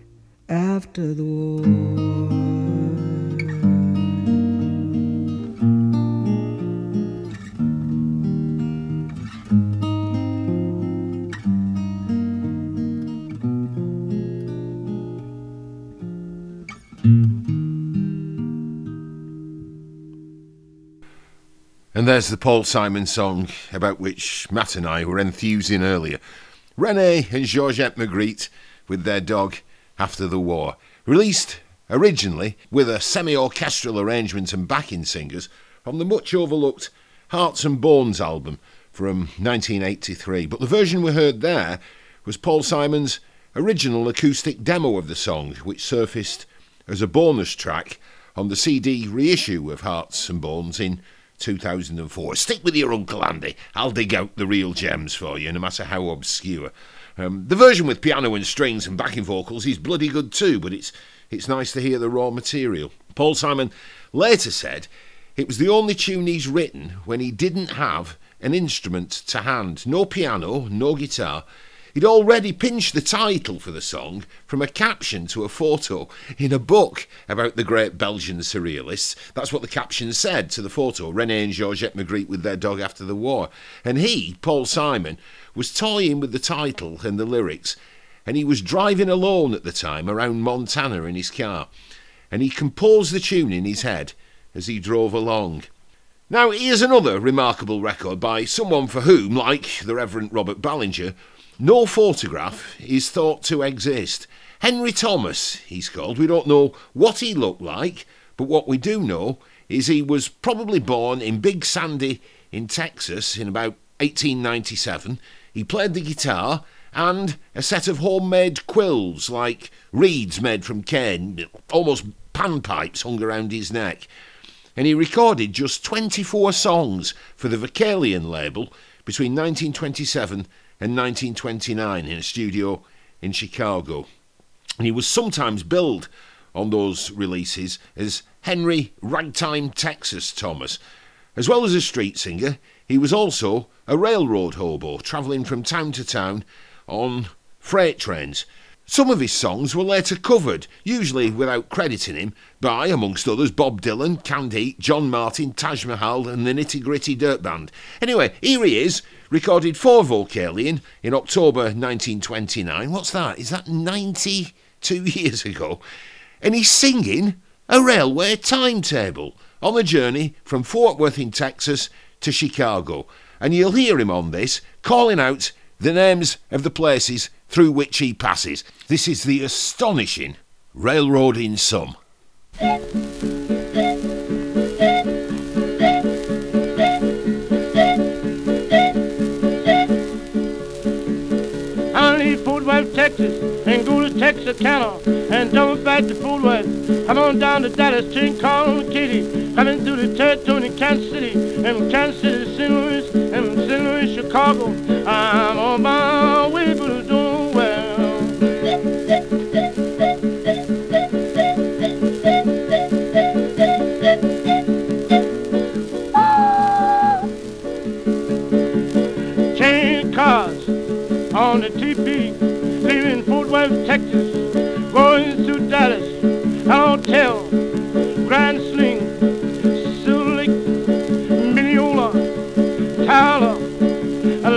after the war. And there's the Paul Simon song about which Matt and I were enthusing earlier. Renee and Georgette Magritte with their dog after the war. Released originally with a semi orchestral arrangement and backing singers from the much overlooked Hearts and Bones album from 1983. But the version we heard there was Paul Simon's original acoustic demo of the song, which surfaced as a bonus track on the CD reissue of Hearts and Bones in 2004. Stick with your Uncle Andy. I'll dig out the real gems for you, no matter how obscure. Um, the version with piano and strings and backing vocals is bloody good too, but it's it's nice to hear the raw material. Paul Simon later said it was the only tune he's written when he didn't have an instrument to hand, no piano, no guitar. He'd already pinched the title for the song from a caption to a photo in a book about the great Belgian surrealists. That's what the caption said to the photo Rene and Georgette Magritte with their dog after the war. And he, Paul Simon, was toying with the title and the lyrics, and he was driving alone at the time around Montana in his car, and he composed the tune in his head as he drove along. Now, here's another remarkable record by someone for whom, like the Reverend Robert Ballinger, no photograph is thought to exist. Henry Thomas, he's called. We don't know what he looked like, but what we do know is he was probably born in Big Sandy in Texas in about 1897. He played the guitar and a set of homemade quills like reeds made from cane, almost panpipes hung around his neck. And he recorded just 24 songs for the Vocalion label between 1927 and 1929 in a studio in Chicago. And he was sometimes billed on those releases as Henry Ragtime Texas Thomas. As well as a street singer, he was also a railroad hobo, travelling from town to town on freight trains. Some of his songs were later covered, usually without crediting him, by, amongst others, Bob Dylan, Canned Heat, John Martyn, Taj Mahal, and the Nitty Gritty Dirt Band. Anyway, here he is, recorded for Vocalion in October 1929. What's that? Is that 92 years ago? And he's singing a railway timetable on a journey from Fort Worth in Texas to Chicago. And you'll hear him on this calling out the names of the places through which he passes. This is the astonishing Railroadin' Some. Worth, Texas, and go to Texarkana, and double back to Worth. I'm on down to Dallas, to Call Kitty, coming through the territory in Kansas City, and Kansas City, St. Louis, and St. Louis, Chicago. I'm on my way, but I don't know where. Change cars on the TP, leaving Texas, going to Dallas, Hotel, Grand Saline, Silver Lake, Mineola, Tyler,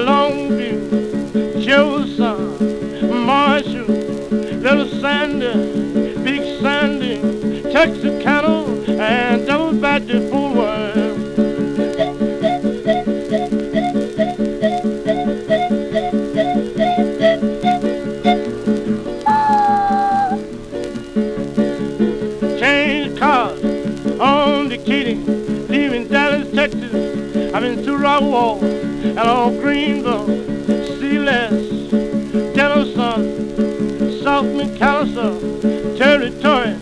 Longview, Jefferson, Marshall, Little Sandy, Big Sandy, Texarkana, and double back kitty, leaving Dallas, Texas. I'm in Rockawall and on Greenville, Sealess, Denison, South McAlester, Territory,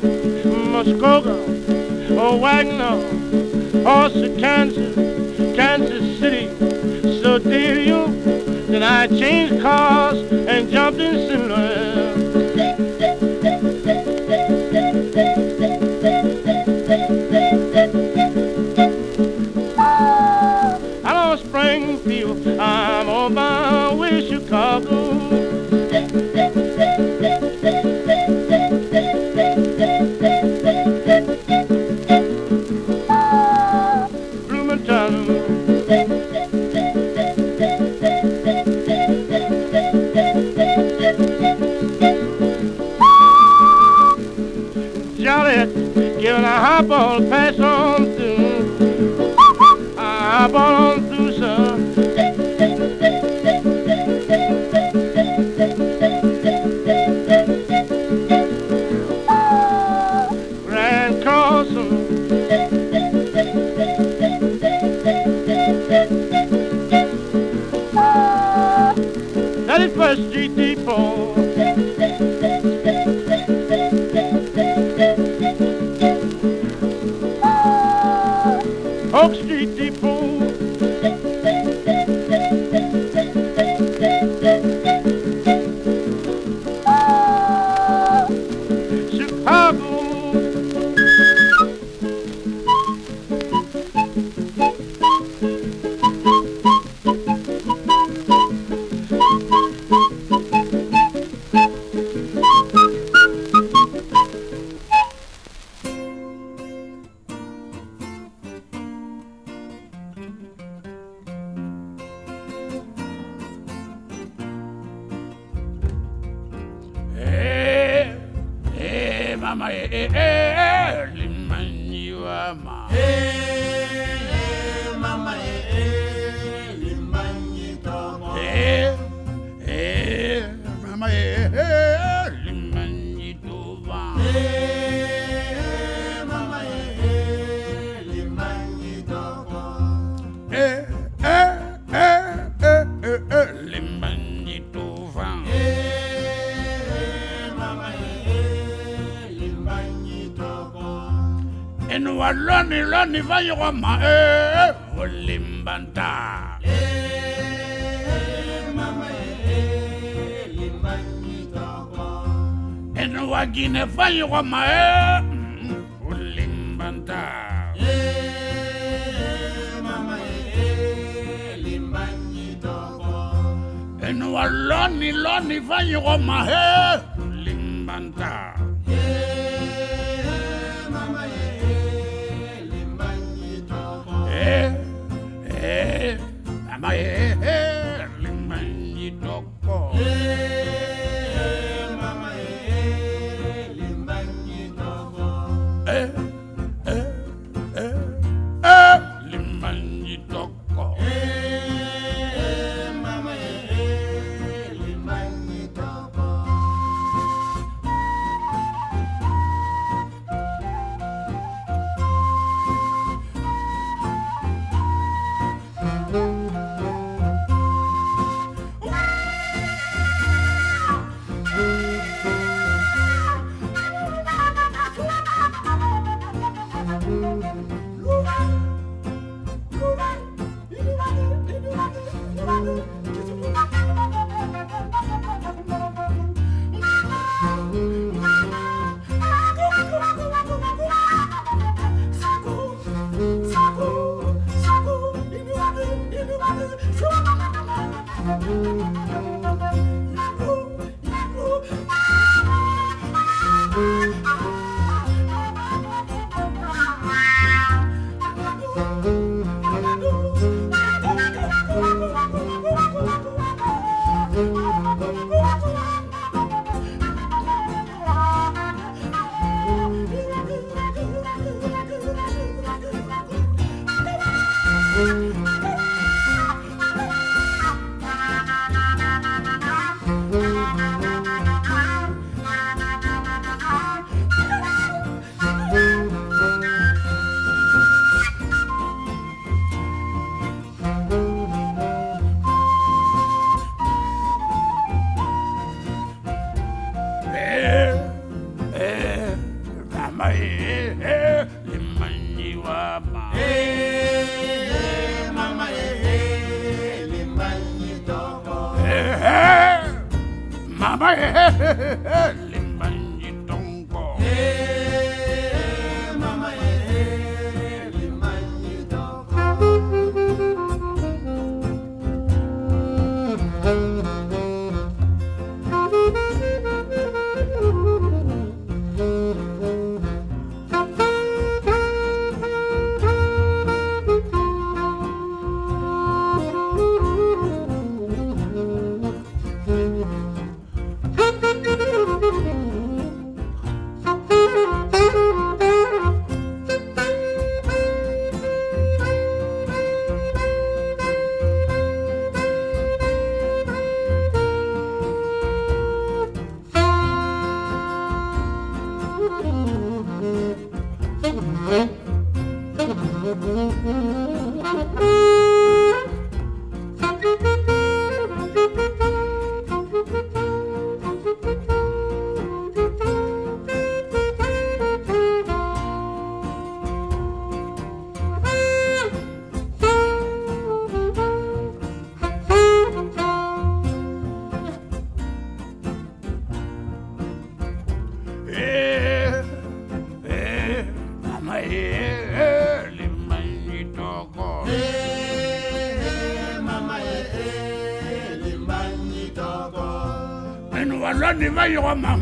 Muskogee, oh, Wagoner, Horse, Kansas, Kansas City, Sedalia. Then I changed cars and jumped in St. 名前ええ l'environnement, eh, Olimbanta. Enwagine fayiroma, eh, mm, Olimbanta. Enwaloni loni fayiroma, eh, your mouth.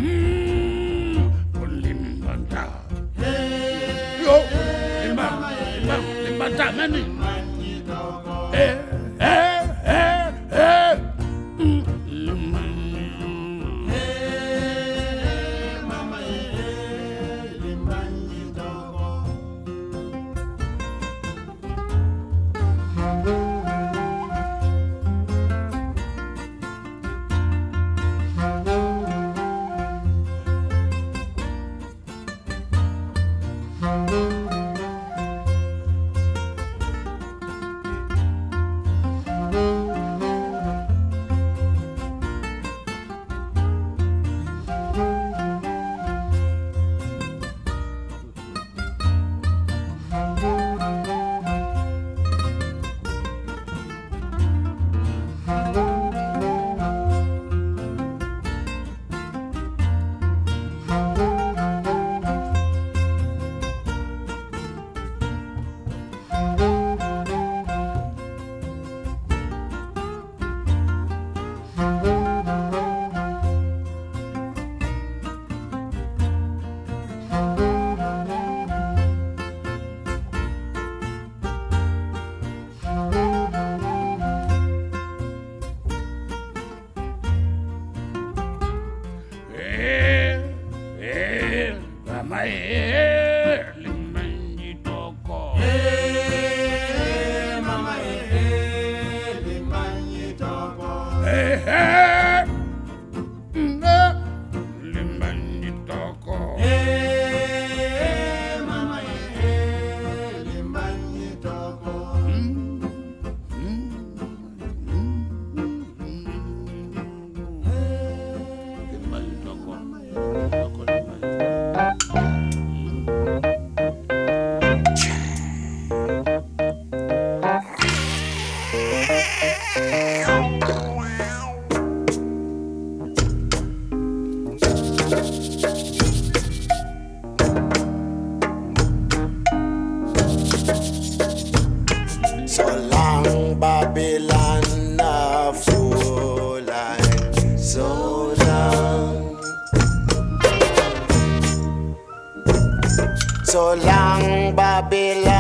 Long,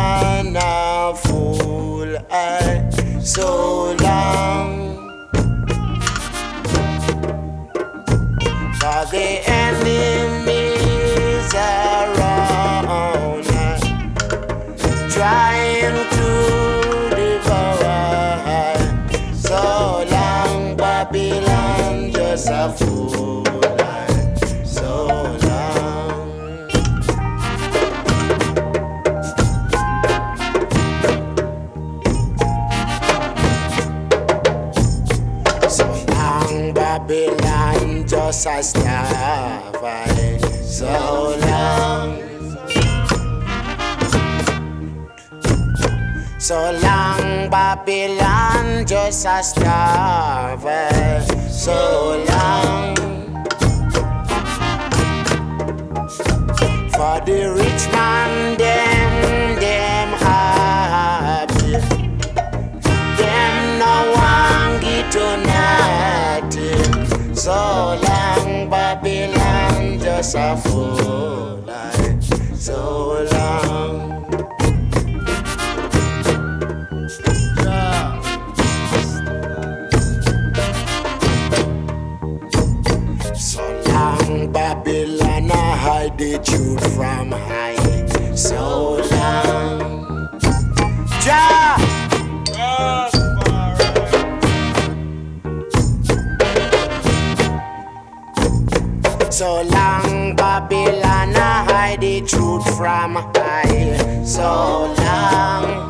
Babylon, just a starve. So long. So long, Babylon, just a starve. So long. For the rich man, them, A fool. So long. So long, Babylon, I hide the truth from high. So long. Jah. So long, Babylon, I hide the truth from high. So long.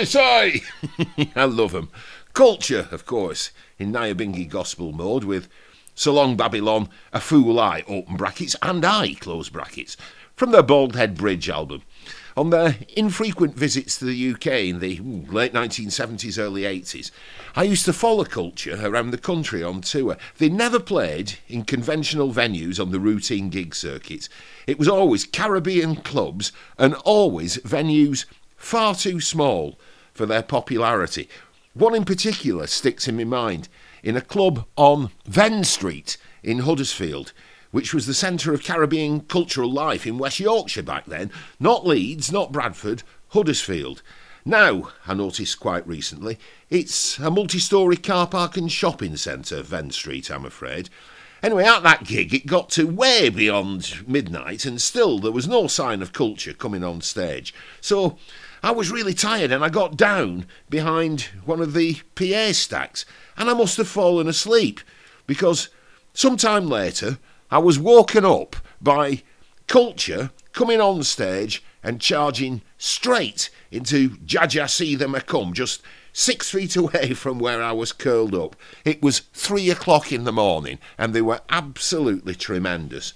Yes, I. Love 'em. Culture, of course, in Nyabingi gospel mode with So Long Babylon, A Fool I, open brackets, and I, close brackets, from their Bald Head Bridge album. On their infrequent visits to the UK in the late 1970s, early 80s, I used to follow culture around the country on tour. They never played in conventional venues on the routine gig circuit. It was always Caribbean clubs and always venues far too small for their popularity. One in particular sticks in my mind in a club on Venn Street in Huddersfield, which was the centre of Caribbean cultural life in West Yorkshire back then. Not Leeds, not Bradford, Huddersfield. Now, I noticed quite recently, it's a multi story car park and shopping centre, Venn Street, I'm afraid. Anyway, at that gig, it got to way beyond midnight, and still there was no sign of culture coming on stage. So I was really tired, and I got down behind one of the PA stacks, and I must have fallen asleep because sometime later I was woken up by culture coming on stage and charging straight into Jah Jah See Them Come, just six feet away from where I was curled up. It was three o'clock in the morning, and they were absolutely tremendous.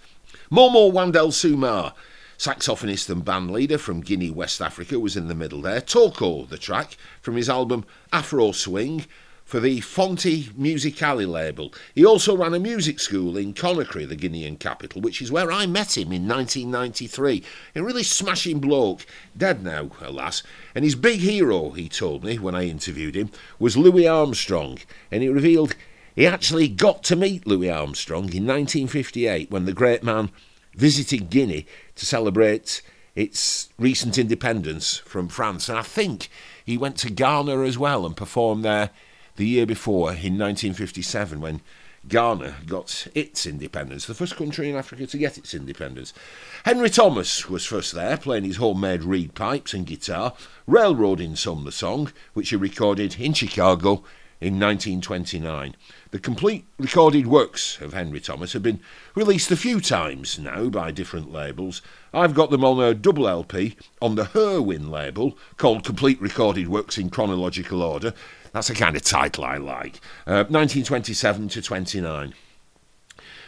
Momo Wandel Soumah, saxophonist and band leader from Guinea, West Africa, was in the middle there. Toko, the track from his album Afro Swing, for the Fonte Musicali label. He also ran a music school in Conakry, the Guinean capital, which is where I met him in 1993. A really smashing bloke, dead now, alas. And his big hero, he told me when I interviewed him, was Louis Armstrong. And he revealed he actually got to meet Louis Armstrong in 1958 when the great man visited Guinea to celebrate its recent independence from France. And I think he went to Ghana as well and performed there the year before in 1957 when Ghana got its independence, the first country in Africa to get its independence. Henry Thomas was first there, playing his homemade reed pipes and guitar, Railroadin' Some the song, which he recorded in Chicago in 1929. The complete recorded works of Henry Thomas have been released a few times now by different labels. I've got them on a double LP on the Herwin label called Complete Recorded Works in Chronological Order. That's the kind of title I like. Uh, 1927 to 29.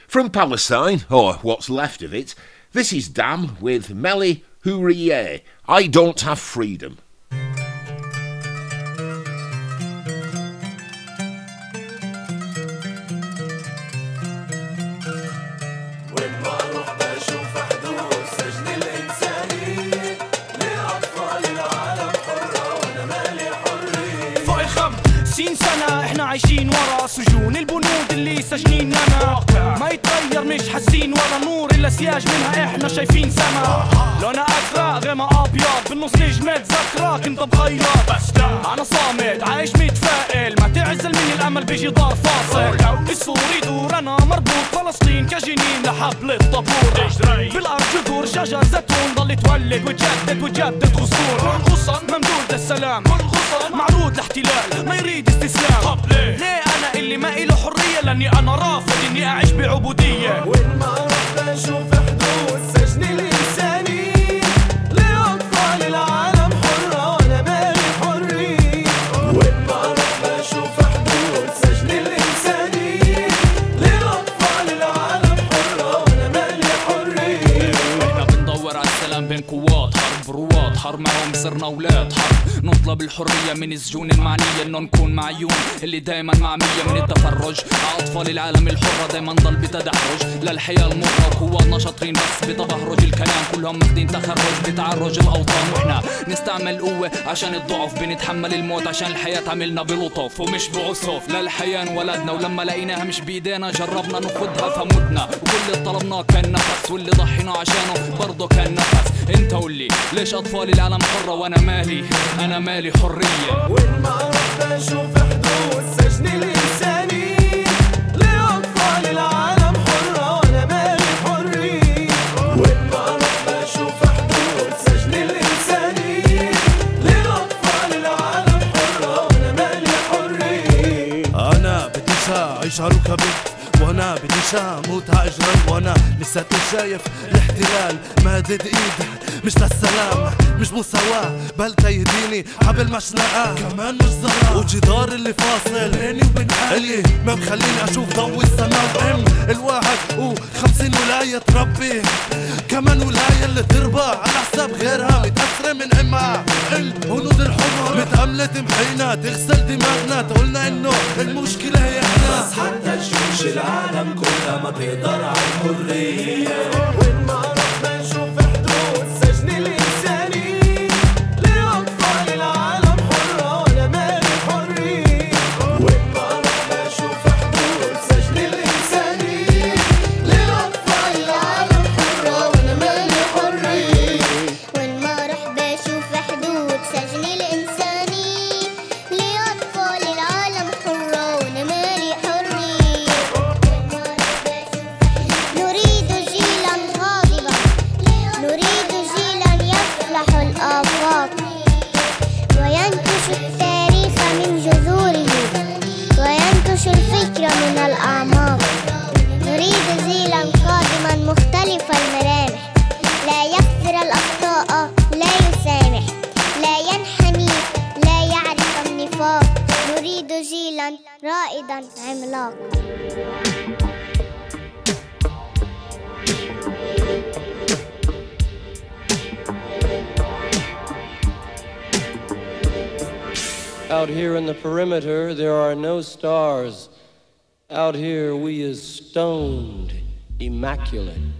From Palestine, or what's left of it, this is Dam with Meli Hourier. I don't have freedom. الخمسين سنة إحنا عايشين ورا سجون. البنود اللي سجنيننا ما يتغير مش حاسين ولا نور إلا سياج منها إحنا شايفين سما. لونها ازرق غيمها أبيض. بالنص نجمة ذكرى كنت بخيرك أنا صامت عايش متفائل. ما تعزل مني الأمل بيجي دار فاصل. السور يدور أنا مربوط. فلسطين كجنين لحبل الطابور بالأرض جذور شجر زيتون. ضل تولد وتجدد وتجدد غصون غصن ممدود للسلام معروض لاحتلال ما يريد استسلام طب ليه؟ ليه أنا اللي ما إله حرية؟ لأني أنا رافض إني أعيش بعبودية. وين ما أروح بشوف حدود سجن الانساني حرب معهم صرنا أولاد حرب نطلب الحرية من السجون المعنية إنه نكون معيون اللي دايما معمية من التفرج. أطفال العالم الحرة دايما ضل بتدحرج. للحياة المرة قواتنا شاطرين بس بتبهرج. الكلام كلهم ماخدين تخرج بتعرج الأوطان. وإحنا نستعمل قوة عشان الضعف بنتحمل الموت عشان الحياة تعملنا بلطف. ومش بعسف للحياة انولدنا. ولما لقيناها مش بإيدينا جربنا ناخدها فمتنا. وكل اللي طلبناه كان نفس واللي ضحينا عشانه برضه كان نفس. انت قولي ليش أطفال العالم حرة وأنا مالي؟ أنا مالي حرية. وين ما أروح بشوف حدود سجن الانساني لأطفال العالم حرة وأنا مالي حريه وين ما أروح بشوف حدود سجن الانساني لأطفال العالم حرة وأنا مالي حريه أنا بديش أعيش على ركبي وأنا بديش أموت هاجرا وأنا لساتني شايف الاحتلال. مادد ايد مش للسلام مش مساواة بل تيديني حبل مشنقة كمان مش ظلام وجدار اللي فاصل بيني وبين حالي ما مخليني أشوف ضوء السماء وأم الواحد. وخمسين ولاية تربي كمان ولاية اللي تربى على حساب غيرها. متأثرة من امها الهنود الحمر متأملة محينا تغسل دماغنا. تقولنا إنه المشكلة هي إحنا. بس حتى جيوش العالم كلها ما تقدر على الحرية. Immaculate.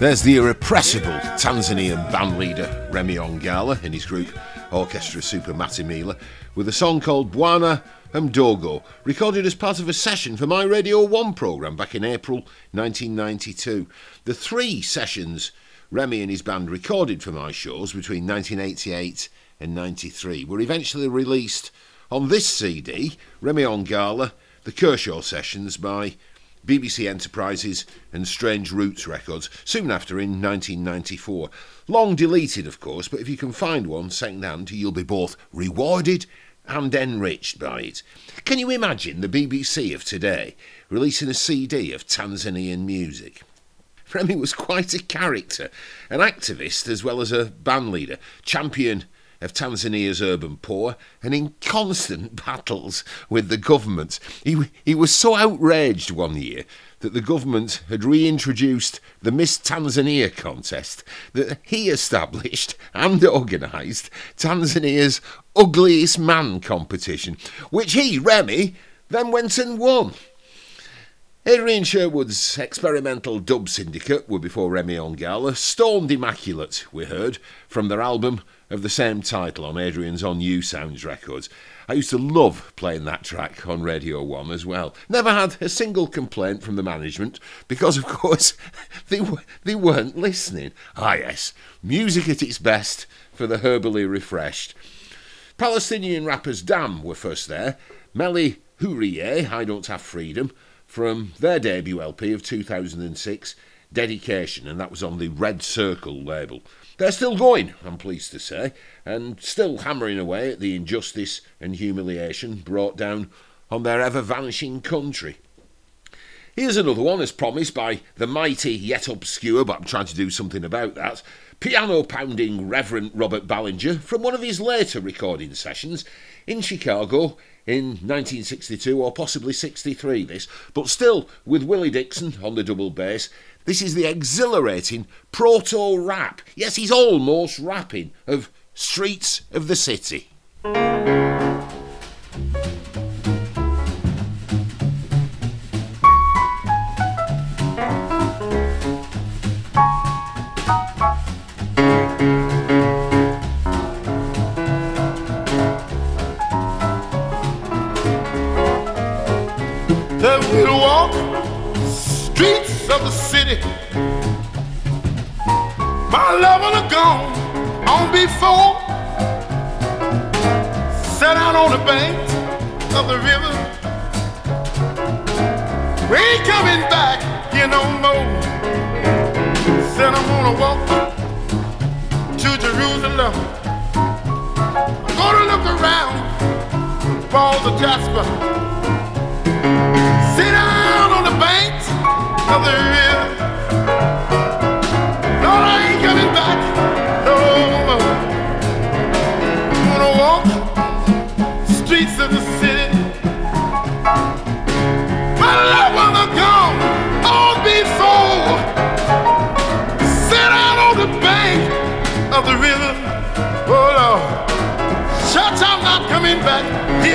There's the irrepressible Tanzanian band leader Remy Ongala and his group Orchestra Super Matimila with a song called Bwana Mdogo, recorded as part of a session for my Radio 1 programme back in April 1992. The three sessions Remy and his band recorded for my shows between 1988 and 93 were eventually released on this CD, Remy Ongala, The Kershaw Sessions by BBC Enterprises and Strange Roots Records, soon after in 1994. Long deleted, of course, but if you can find one second hand, you'll be both rewarded and enriched by it. Can you imagine the BBC of today releasing a CD of Tanzanian music? Remy was quite a character, an activist as well as a band leader, champion of Tanzania's urban poor and in constant battles with the government. He, he was so outraged one year that the government had reintroduced the Miss Tanzania contest that he established and organised Tanzania's ugliest man competition, which he, Remy, then went and won. Adrian Sherwood's experimental dub syndicate were before Remy Ongala, Stoned Immaculate, we heard, from their album of the same title on Adrian's On-U Sounds records. I used to love playing that track on Radio 1 as well. Never had a single complaint from the management because, of course, they, they weren't listening. Ah, yes, music at its best for the herbally refreshed. Palestinian rappers Dam were first there. Melly Hourier, I Don't Have Freedom, from their debut LP of 2006, Dedication, and that was on the Red Circle label. They're still going, I'm pleased to say, and still hammering away at the injustice and humiliation brought down on their ever vanishing country. Here's another one, as promised by the mighty yet obscure, but I'm trying to do something about that, piano pounding Reverend Robert Ballinger from one of his later recording sessions in Chicago in 1962 or possibly 63 this, but still with Willie Dixon on the double bass. This is the exhilarating proto rap. Yes, he's almost rapping of Streets of the City. City. My love will have gone on before. Sat out on the bank of the river. We ain't coming back here no more. Said I'm gonna walk to Jerusalem. I'm gonna look around all the Jasper. Sit down on the banks of the river. Lord, I ain't coming back. No. More. Wanna walk? Streets of the city? But oh,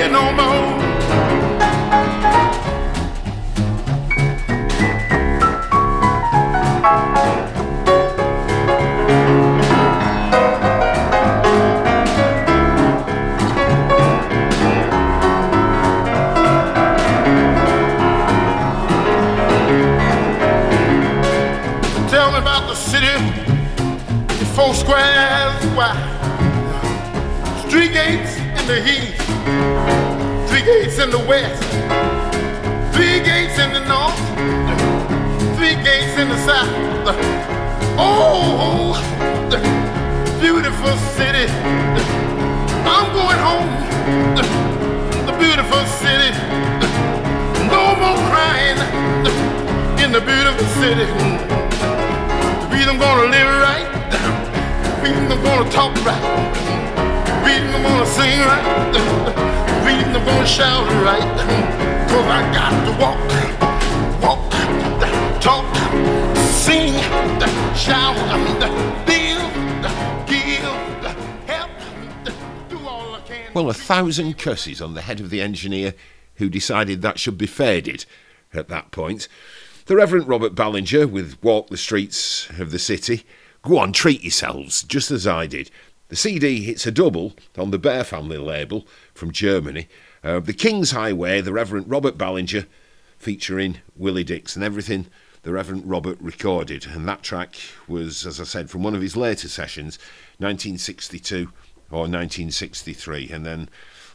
I'm in the east, three gates in the west, three gates in the north, three gates in the south. Oh, the beautiful city. I'm going home. The beautiful city. No more crying in the beautiful city. The reason I'm gonna live right. The reason I'm gonna talk right. Reason I'm gonna sing right. Reason I'm gonna shout right. Cause I got to walk, walk, talk, sing, shout, build, give, help, do all I can. Well, a thousand curses on the head of the engineer who decided that should be faded at that point. The Reverend Robert Ballinger with Walk the Streets of the City. Go on, treat yourselves, just as I did. The CD hits a double on the Bear Family label from Germany. Uh, the King's Highway, the Reverend Robert Ballinger, featuring Willie Dixon and everything the Reverend Robert recorded. And that track was, as I said, from one of his later sessions, 1962 or 1963. And then,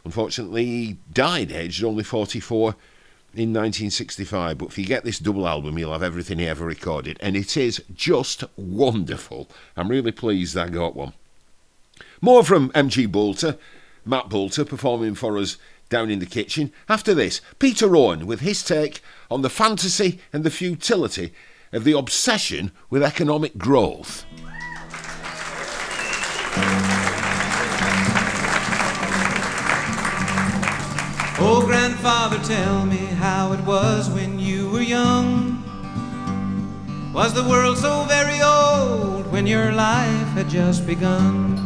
unfortunately, he died aged only 44 in 1965. But if you get this double album, you'll have everything he ever recorded. And it is just wonderful. I'm really pleased I got one. More from MG Boulter, Matt Boulter performing for us down in the kitchen. After this, Peter Owen with his take on the fantasy and the futility of the obsession with economic growth. Oh, grandfather, tell me how it was when you were young. Was the world so very old when your life had just begun?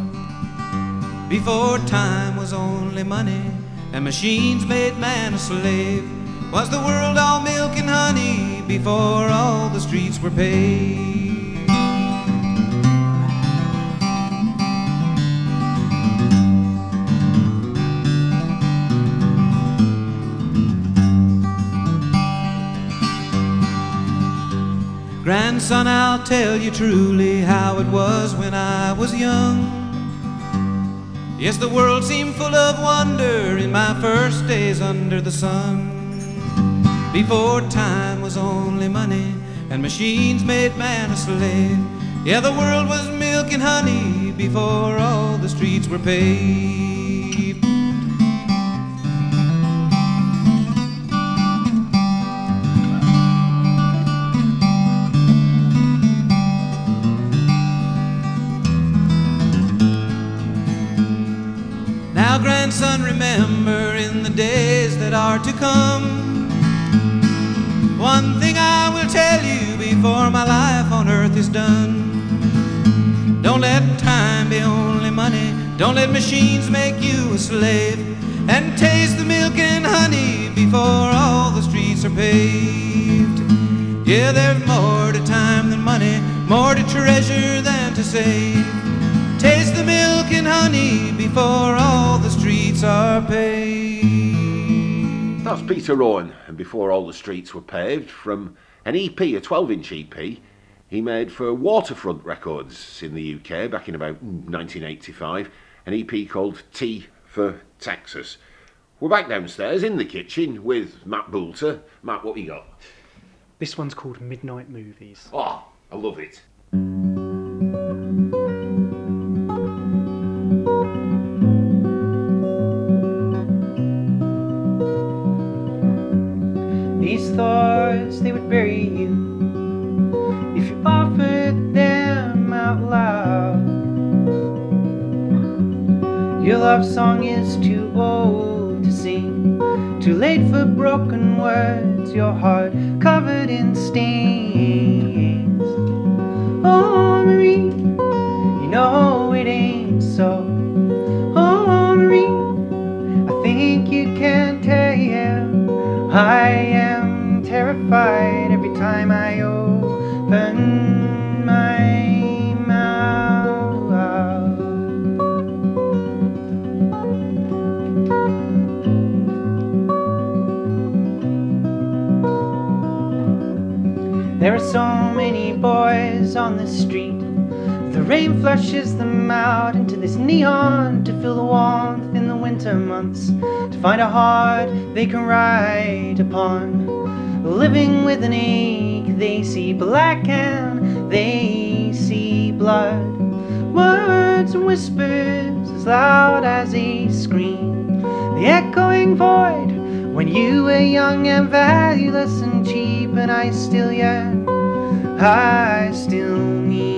Before time was only money and machines made man a slave. Was the world all milk and honey before all the streets were paved? Grandson, I'll tell you truly how it was when I was young. Yes, the world seemed full of wonder in my first days under the sun. Before time was only money and machines made man a slave. Yeah, the world was milk and honey before all the streets were paved. Now, grandson, remember in the days that are to come. One thing I will tell you before my life on earth is done. Don't let time be only money. Don't let machines make you a slave. And taste the milk and honey before all the streets are paved. Yeah, there's more to time than money, more to treasure than to save. Taste milk and honey before all the streets are paved. That's Peter Owen, and before all the streets were paved, from an EP, a 12 inch EP, he made for Waterfront Records in the UK back in about 1985, an EP called T for Texas. We're back downstairs in the kitchen with Matt Boulter. Matt, what have you got? This one's called Midnight Movies. Oh, I love it. Thoughts, they would bury you if you offered them out loud. Your love song is too old to sing, too late for broken words, your heart covered in stains. Oh, Marie, you know it ain't so. Oh, Marie, I think you can tell. I am terrified every time I open my mouth. There are so many boys on the street. The rain flushes them out into this neon to feel the warmth in the winter months. To find a heart they can ride upon. Living with an ache, they see black and they see blood. Words and whispers as loud as a scream. The echoing void when you were young and valueless and cheap, and I still yearn. I still need.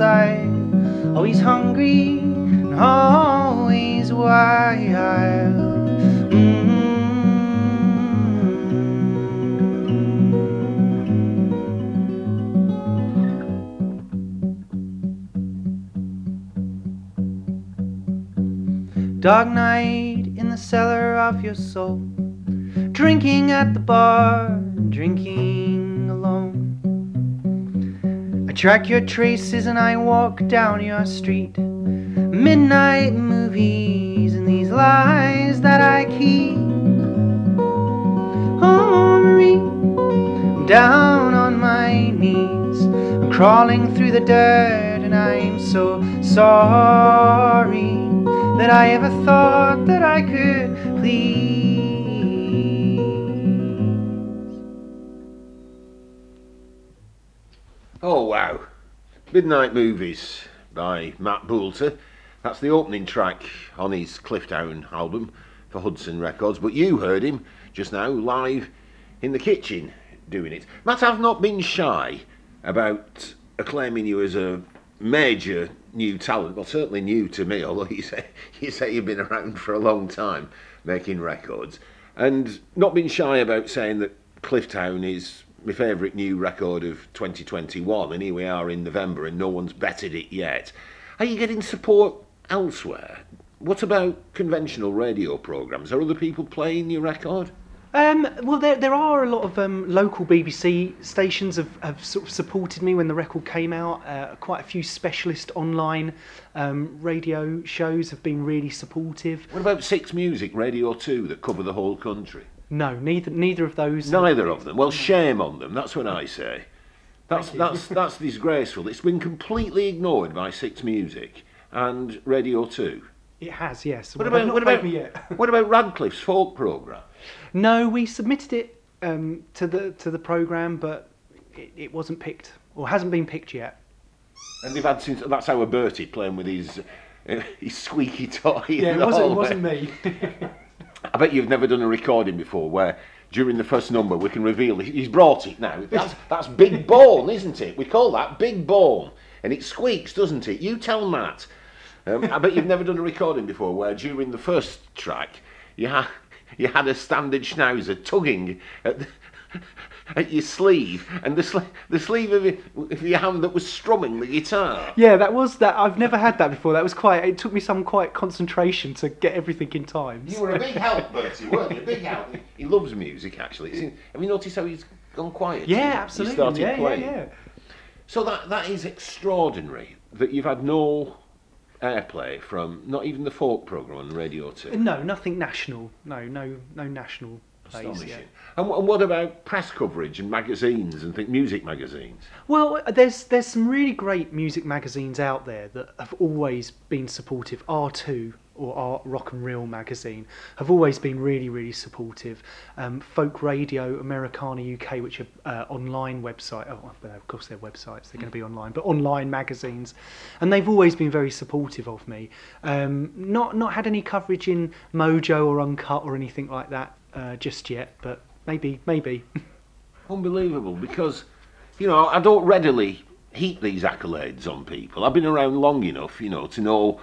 On. Always hungry and always wild. Mm. Dark night in the cellar of your soul. Drinking at the bar, drinking track your traces and I walk down your street. Midnight movies and these lies that I keep. Oh, Marie, I'm down on my knees. I'm crawling through the dirt and I'm so sorry that I ever thought that I could please. Oh wow. Midnight Movies by Matt Boulter. That's the opening track on his Clifftown album for Hudson Records. But you heard him just now live in the kitchen doing it. Matt, I've not been shy about acclaiming you as a major new talent. Well, certainly new to me, although you say you say you've been around for a long time making records, and not been shy about saying that Clifftown is my favourite new record of 2021, and here we are in November, and no one's betted it yet. Are you getting support elsewhere? What about conventional radio programmes? Are other people playing your record? Um, well, there, there are a lot of um, local BBC stations have, have sort of supported me when the record came out. Uh, quite a few specialist online um, radio shows have been really supportive. What about Six Music, Radio 2, that cover the whole country? No, neither neither of those. Neither of them. Well, shame on them. That's what I say. That's that's that's disgraceful. It's been completely ignored by Six Music and Radio Two. It has, yes. What Well, they've about not what about me yet? what about Radcliffe's folk program? No, we submitted it um, to the to the program, but it, it wasn't picked or hasn't been picked yet. And they've had since that's our Bertie playing with his uh, his squeaky toy. in Yeah, it the wasn't, it hallway. wasn't me. I bet you've never done a recording before where during the first number we can reveal he's brought it now. That's that's big bone, isn't it? We call that big bone, and it squeaks, doesn't it? You tell Matt. Um, I bet you've never done a recording before where during the first track you had you had a standard schnauzer tugging at, the, at your sleeve, and the the sleeve of, your- of your hand that was strumming the guitar. Yeah, that was that. I've never had that before. That was quite. It took me some quite concentration to get everything in time. You were a big help, Bertie, weren't you? A big help. He loves music, actually. It's- Have you noticed how he's gone quiet? Yeah, since he absolutely. started Yeah, yeah, yeah. So that that is extraordinary that you've had no airplay from not even the folk program on Radio Two. No, nothing national. No, no, no national plays. Yeah. And, and what about press coverage and magazines and think music magazines? Well, there's there's some really great music magazines out there that have always been supportive. R2 or R Rock and Reel magazine have always been really really supportive. Um, Folk Radio Americana UK, which are uh, online website. Oh, of course they're websites. They're going to be online, but online magazines, and they've always been very supportive of me. Um, not not had any coverage in Mojo or Uncut or anything like that uh, just yet, but maybe maybe. Unbelievable, because you know I don't readily heap these accolades on people. I've been around long enough, you know, to know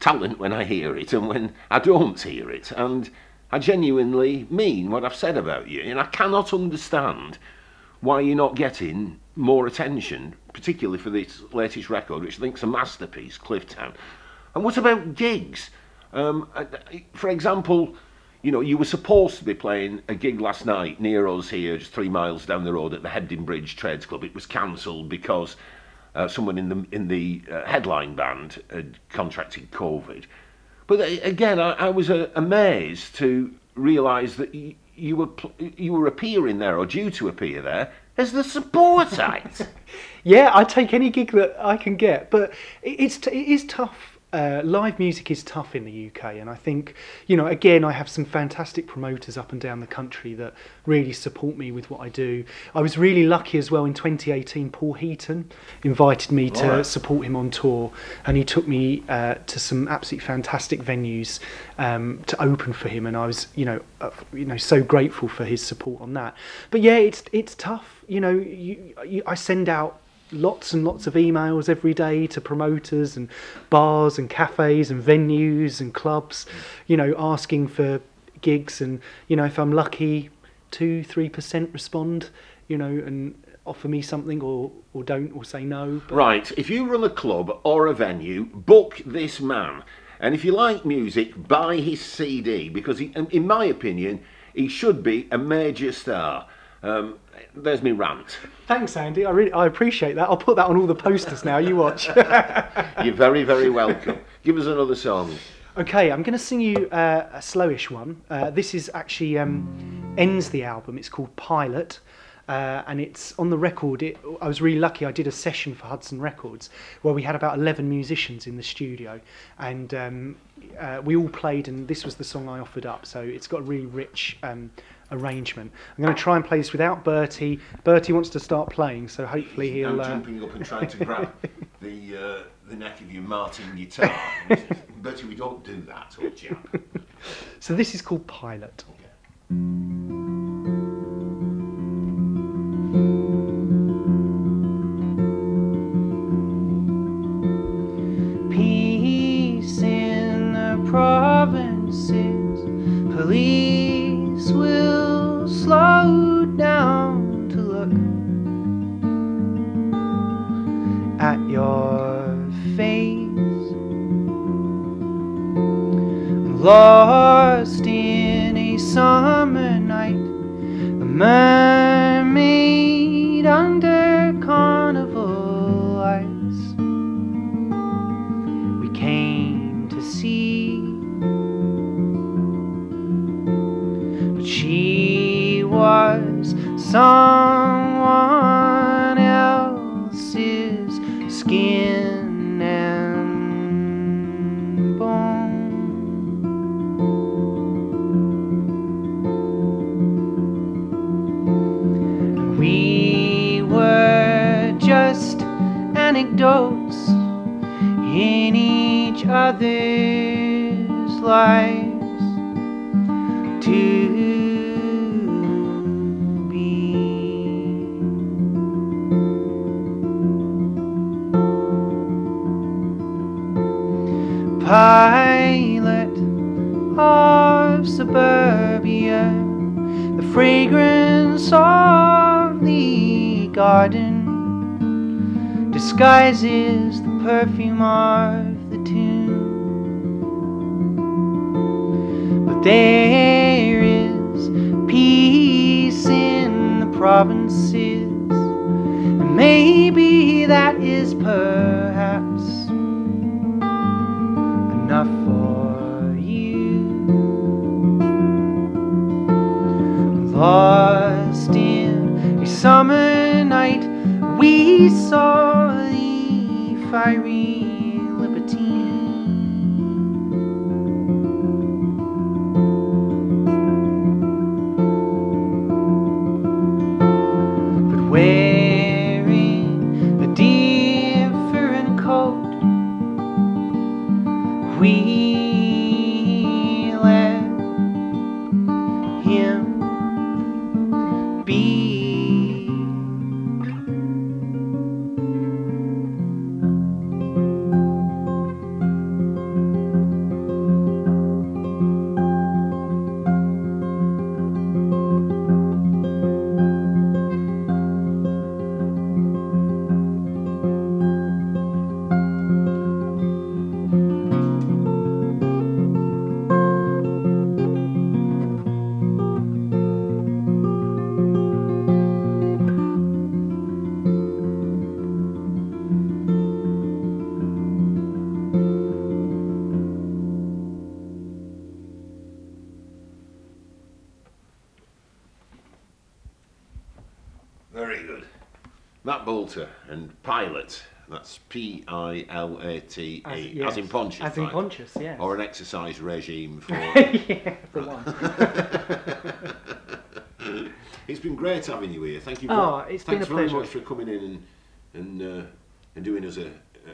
talent when I hear it and when I don't hear it, and I genuinely mean what I've said about you, and I cannot understand why you're not getting more attention, particularly for this latest record, which I think's a masterpiece, Clifftown. And what about gigs? Um, for example, you know, you were supposed to be playing a gig last night near us here, just three miles down the road at the Hebden Bridge Trades Club. It was cancelled because uh, someone in the in the uh, headline band had contracted COVID. But uh, again, I, I was uh, amazed to realise that y- you were pl- you were appearing there or due to appear there as the support act. Yeah, I take any gig that I can get, but it- it's t- it is tough uh, live music is tough in the UK, and I think, you know, again, I have some fantastic promoters up and down the country that really support me with what I do. I was really lucky as well in 2018. Paul Heaton invited me to Alright. support him on tour, and he took me uh, to some absolutely fantastic venues um, to open for him, and I was, you know, uh, you know, so grateful for his support on that. But yeah, it's it's tough. You know, you, you, I send out lots and lots of emails every day to promoters and bars and cafes and venues and clubs, you know, asking for gigs, and you know, if I'm lucky, two three percent respond, you know, and offer me something or or don't or say no. But Right, if you run a club or a venue, book this man. And if you like music, buy his CD because, he, in my opinion, he should be a major star. Um, there's me rant. Thanks, Andy. I really I appreciate that. I'll put that on all the posters now. You watch. You're very, very welcome. Give us another song. Okay, I'm going to sing you uh, a slowish one. Uh, this is actually um, ends the album. It's called Pilate, uh, and it's on the record. It, I was really lucky. I did a session for Hudson Records where we had about 11 musicians in the studio, and um, uh, we all played. And this was the song I offered up. So it's got a really rich. Um, arrangement. I'm going to try and play this without Bertie. Bertie wants to start playing, so hopefully he'll. I'm uh, jumping up and trying to grab the uh, the neck of your Martin guitar. Bertie, we don't do that, old chap. So this is called Pilate. Peace in the provinces. Police will slow down to look at your face. Lost in a summer night, a mermaid under someone else's skin and bone. We were just anecdotes in each other's lives to Pilate of suburbia, the fragrance of the garden disguises the perfume of the tune. But there is peace in the provinces, and maybe that is perhaps P I L A T As- E. As in Pontius. As in right? Pontius, yes. Or an exercise regime for. yeah, the one. it's been great having you here. Thank you. Oh, very, it's been thanks a very pleasure. much for coming in and and uh, and doing us a,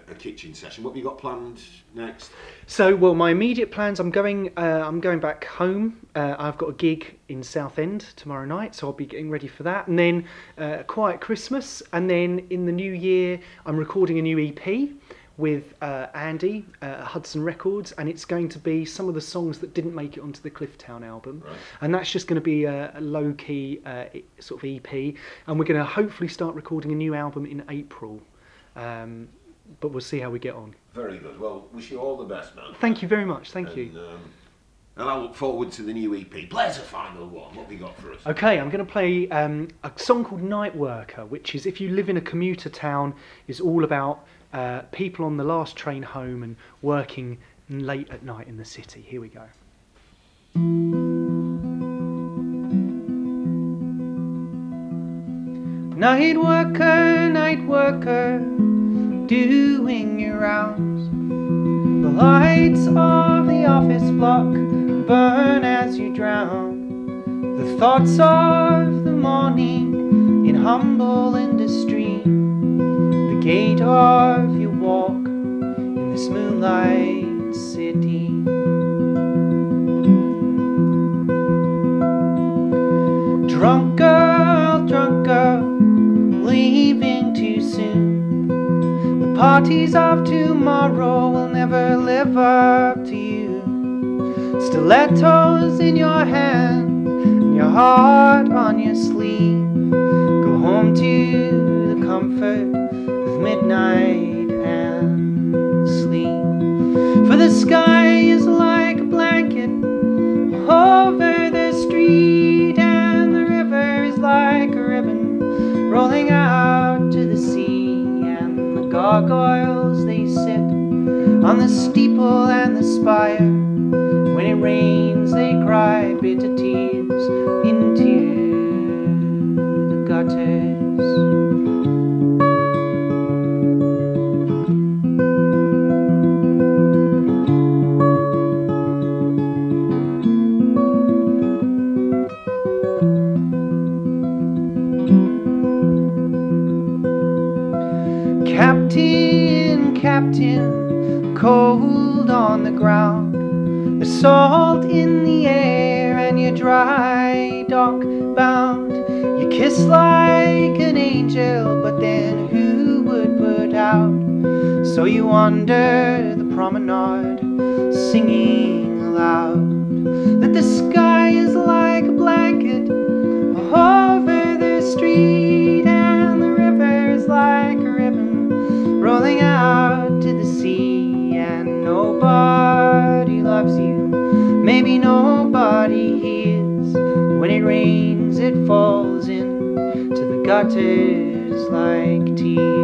a kitchen session. What have you got planned next? So, well, my immediate plans. I'm going. Uh, I'm going back home. Uh, I've got a gig in Southend tomorrow night, so I'll be getting ready for that. And then uh, a quiet Christmas. And then in the new year, I'm recording a new EP with uh, Andy uh, Hudson Records, and it's going to be some of the songs that didn't make it onto the Clifftown album. Right. And that's just going to be a, a low key uh, sort of EP. And we're going to hopefully start recording a new album in April. Um, but we'll see how we get on. Very good. Well, wish you all the best, man. Thank you very much. Thank you. And, um, and I look forward to the new EP. Play us a final one. What have you got for us? Okay, I'm going to play um, a song called Night Worker, which is if you live in a commuter town, is all about uh, people on the last train home and working late at night in the city. Here we go. Night worker, night worker, doing your rounds. The lights of the office block burn as you drown. The thoughts of the morning in humble industry. The gate of your walk in this moonlight city. Drunk girl, drunk girl, leaving too soon. Parties of tomorrow will never live up to you. Stilettos in your hand, and your heart on your sleeve. Go home to the comfort of midnight gargoyles they sit on the steeple and the spire. When it rains, they cry bitter tears salt in the air, and you're dry dock bound. You kiss like an angel, but then who would put out? So you wander the like tears.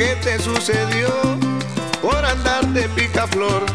Que te sucedió por andar de picaflor.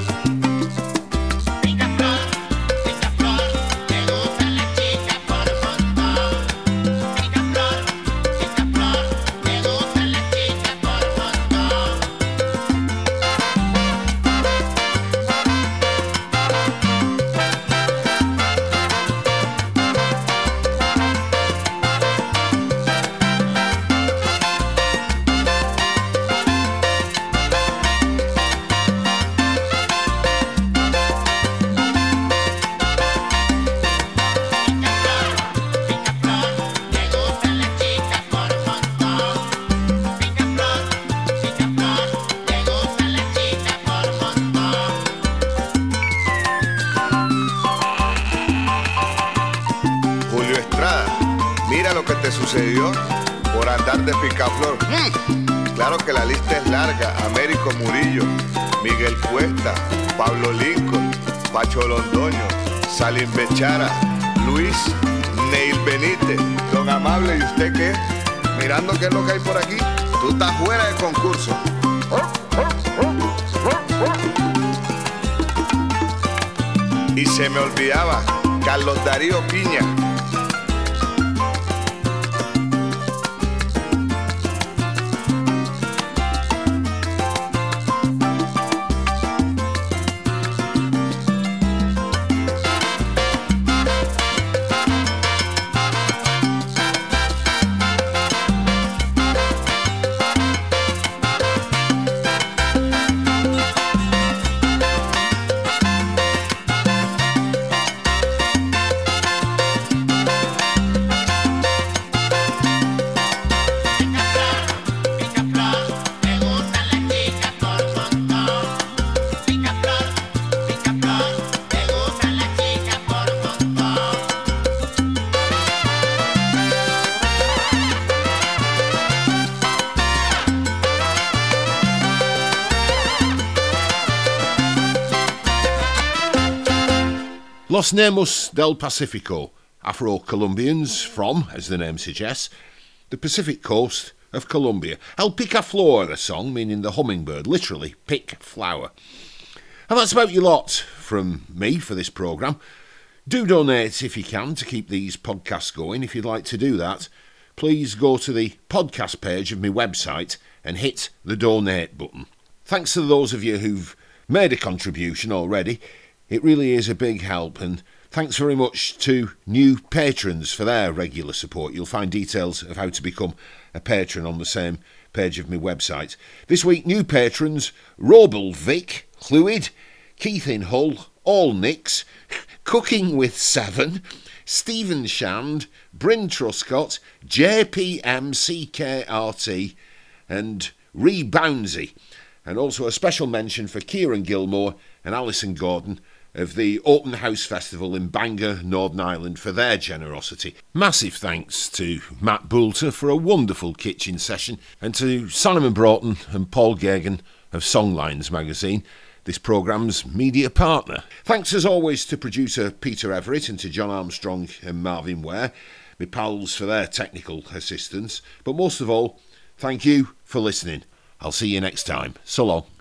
Salim Bechara, Luis, Neil Benítez, Don Amable, ¿y usted qué? Mirando qué es lo que hay por aquí. Tú estás fuera del concurso. Y se me olvidaba, Carlos Darío Piña. Los Nemus del Pacifico, Afro Colombians from, as the name suggests, the Pacific coast of Colombia. El Picaflor, a song meaning the hummingbird, literally, pick flower. And that's about your lot from me for this programme. Do donate if you can to keep these podcasts going. If you'd like to do that, please go to the podcast page of my website and hit the donate button. Thanks to those of you who've made a contribution already. It really is a big help, and thanks very much to new patrons for their regular support. You'll find details of how to become a patron on the same page of my website. This week, new patrons Robel Vic, Clwyd, Keith in Hull, All Nicks, Cooking with Seven, Stephen Shand, Bryn Truscott, JPMCKRT, and Reboundsy. And also a special mention for Kieran Gilmore and Alison Gordon of the Open House Festival in Bangor, Northern Ireland, for their generosity. Massive thanks to Matt Boulter for a wonderful kitchen session, and to Simon Broughton and Paul Geoghegan of Songlines magazine, this programme's media partner. Thanks as always to producer Peter Everett and to John Armstrong and Marvin Ware, my pals for their technical assistance. But most of all, thank you for listening. I'll see you next time. So long.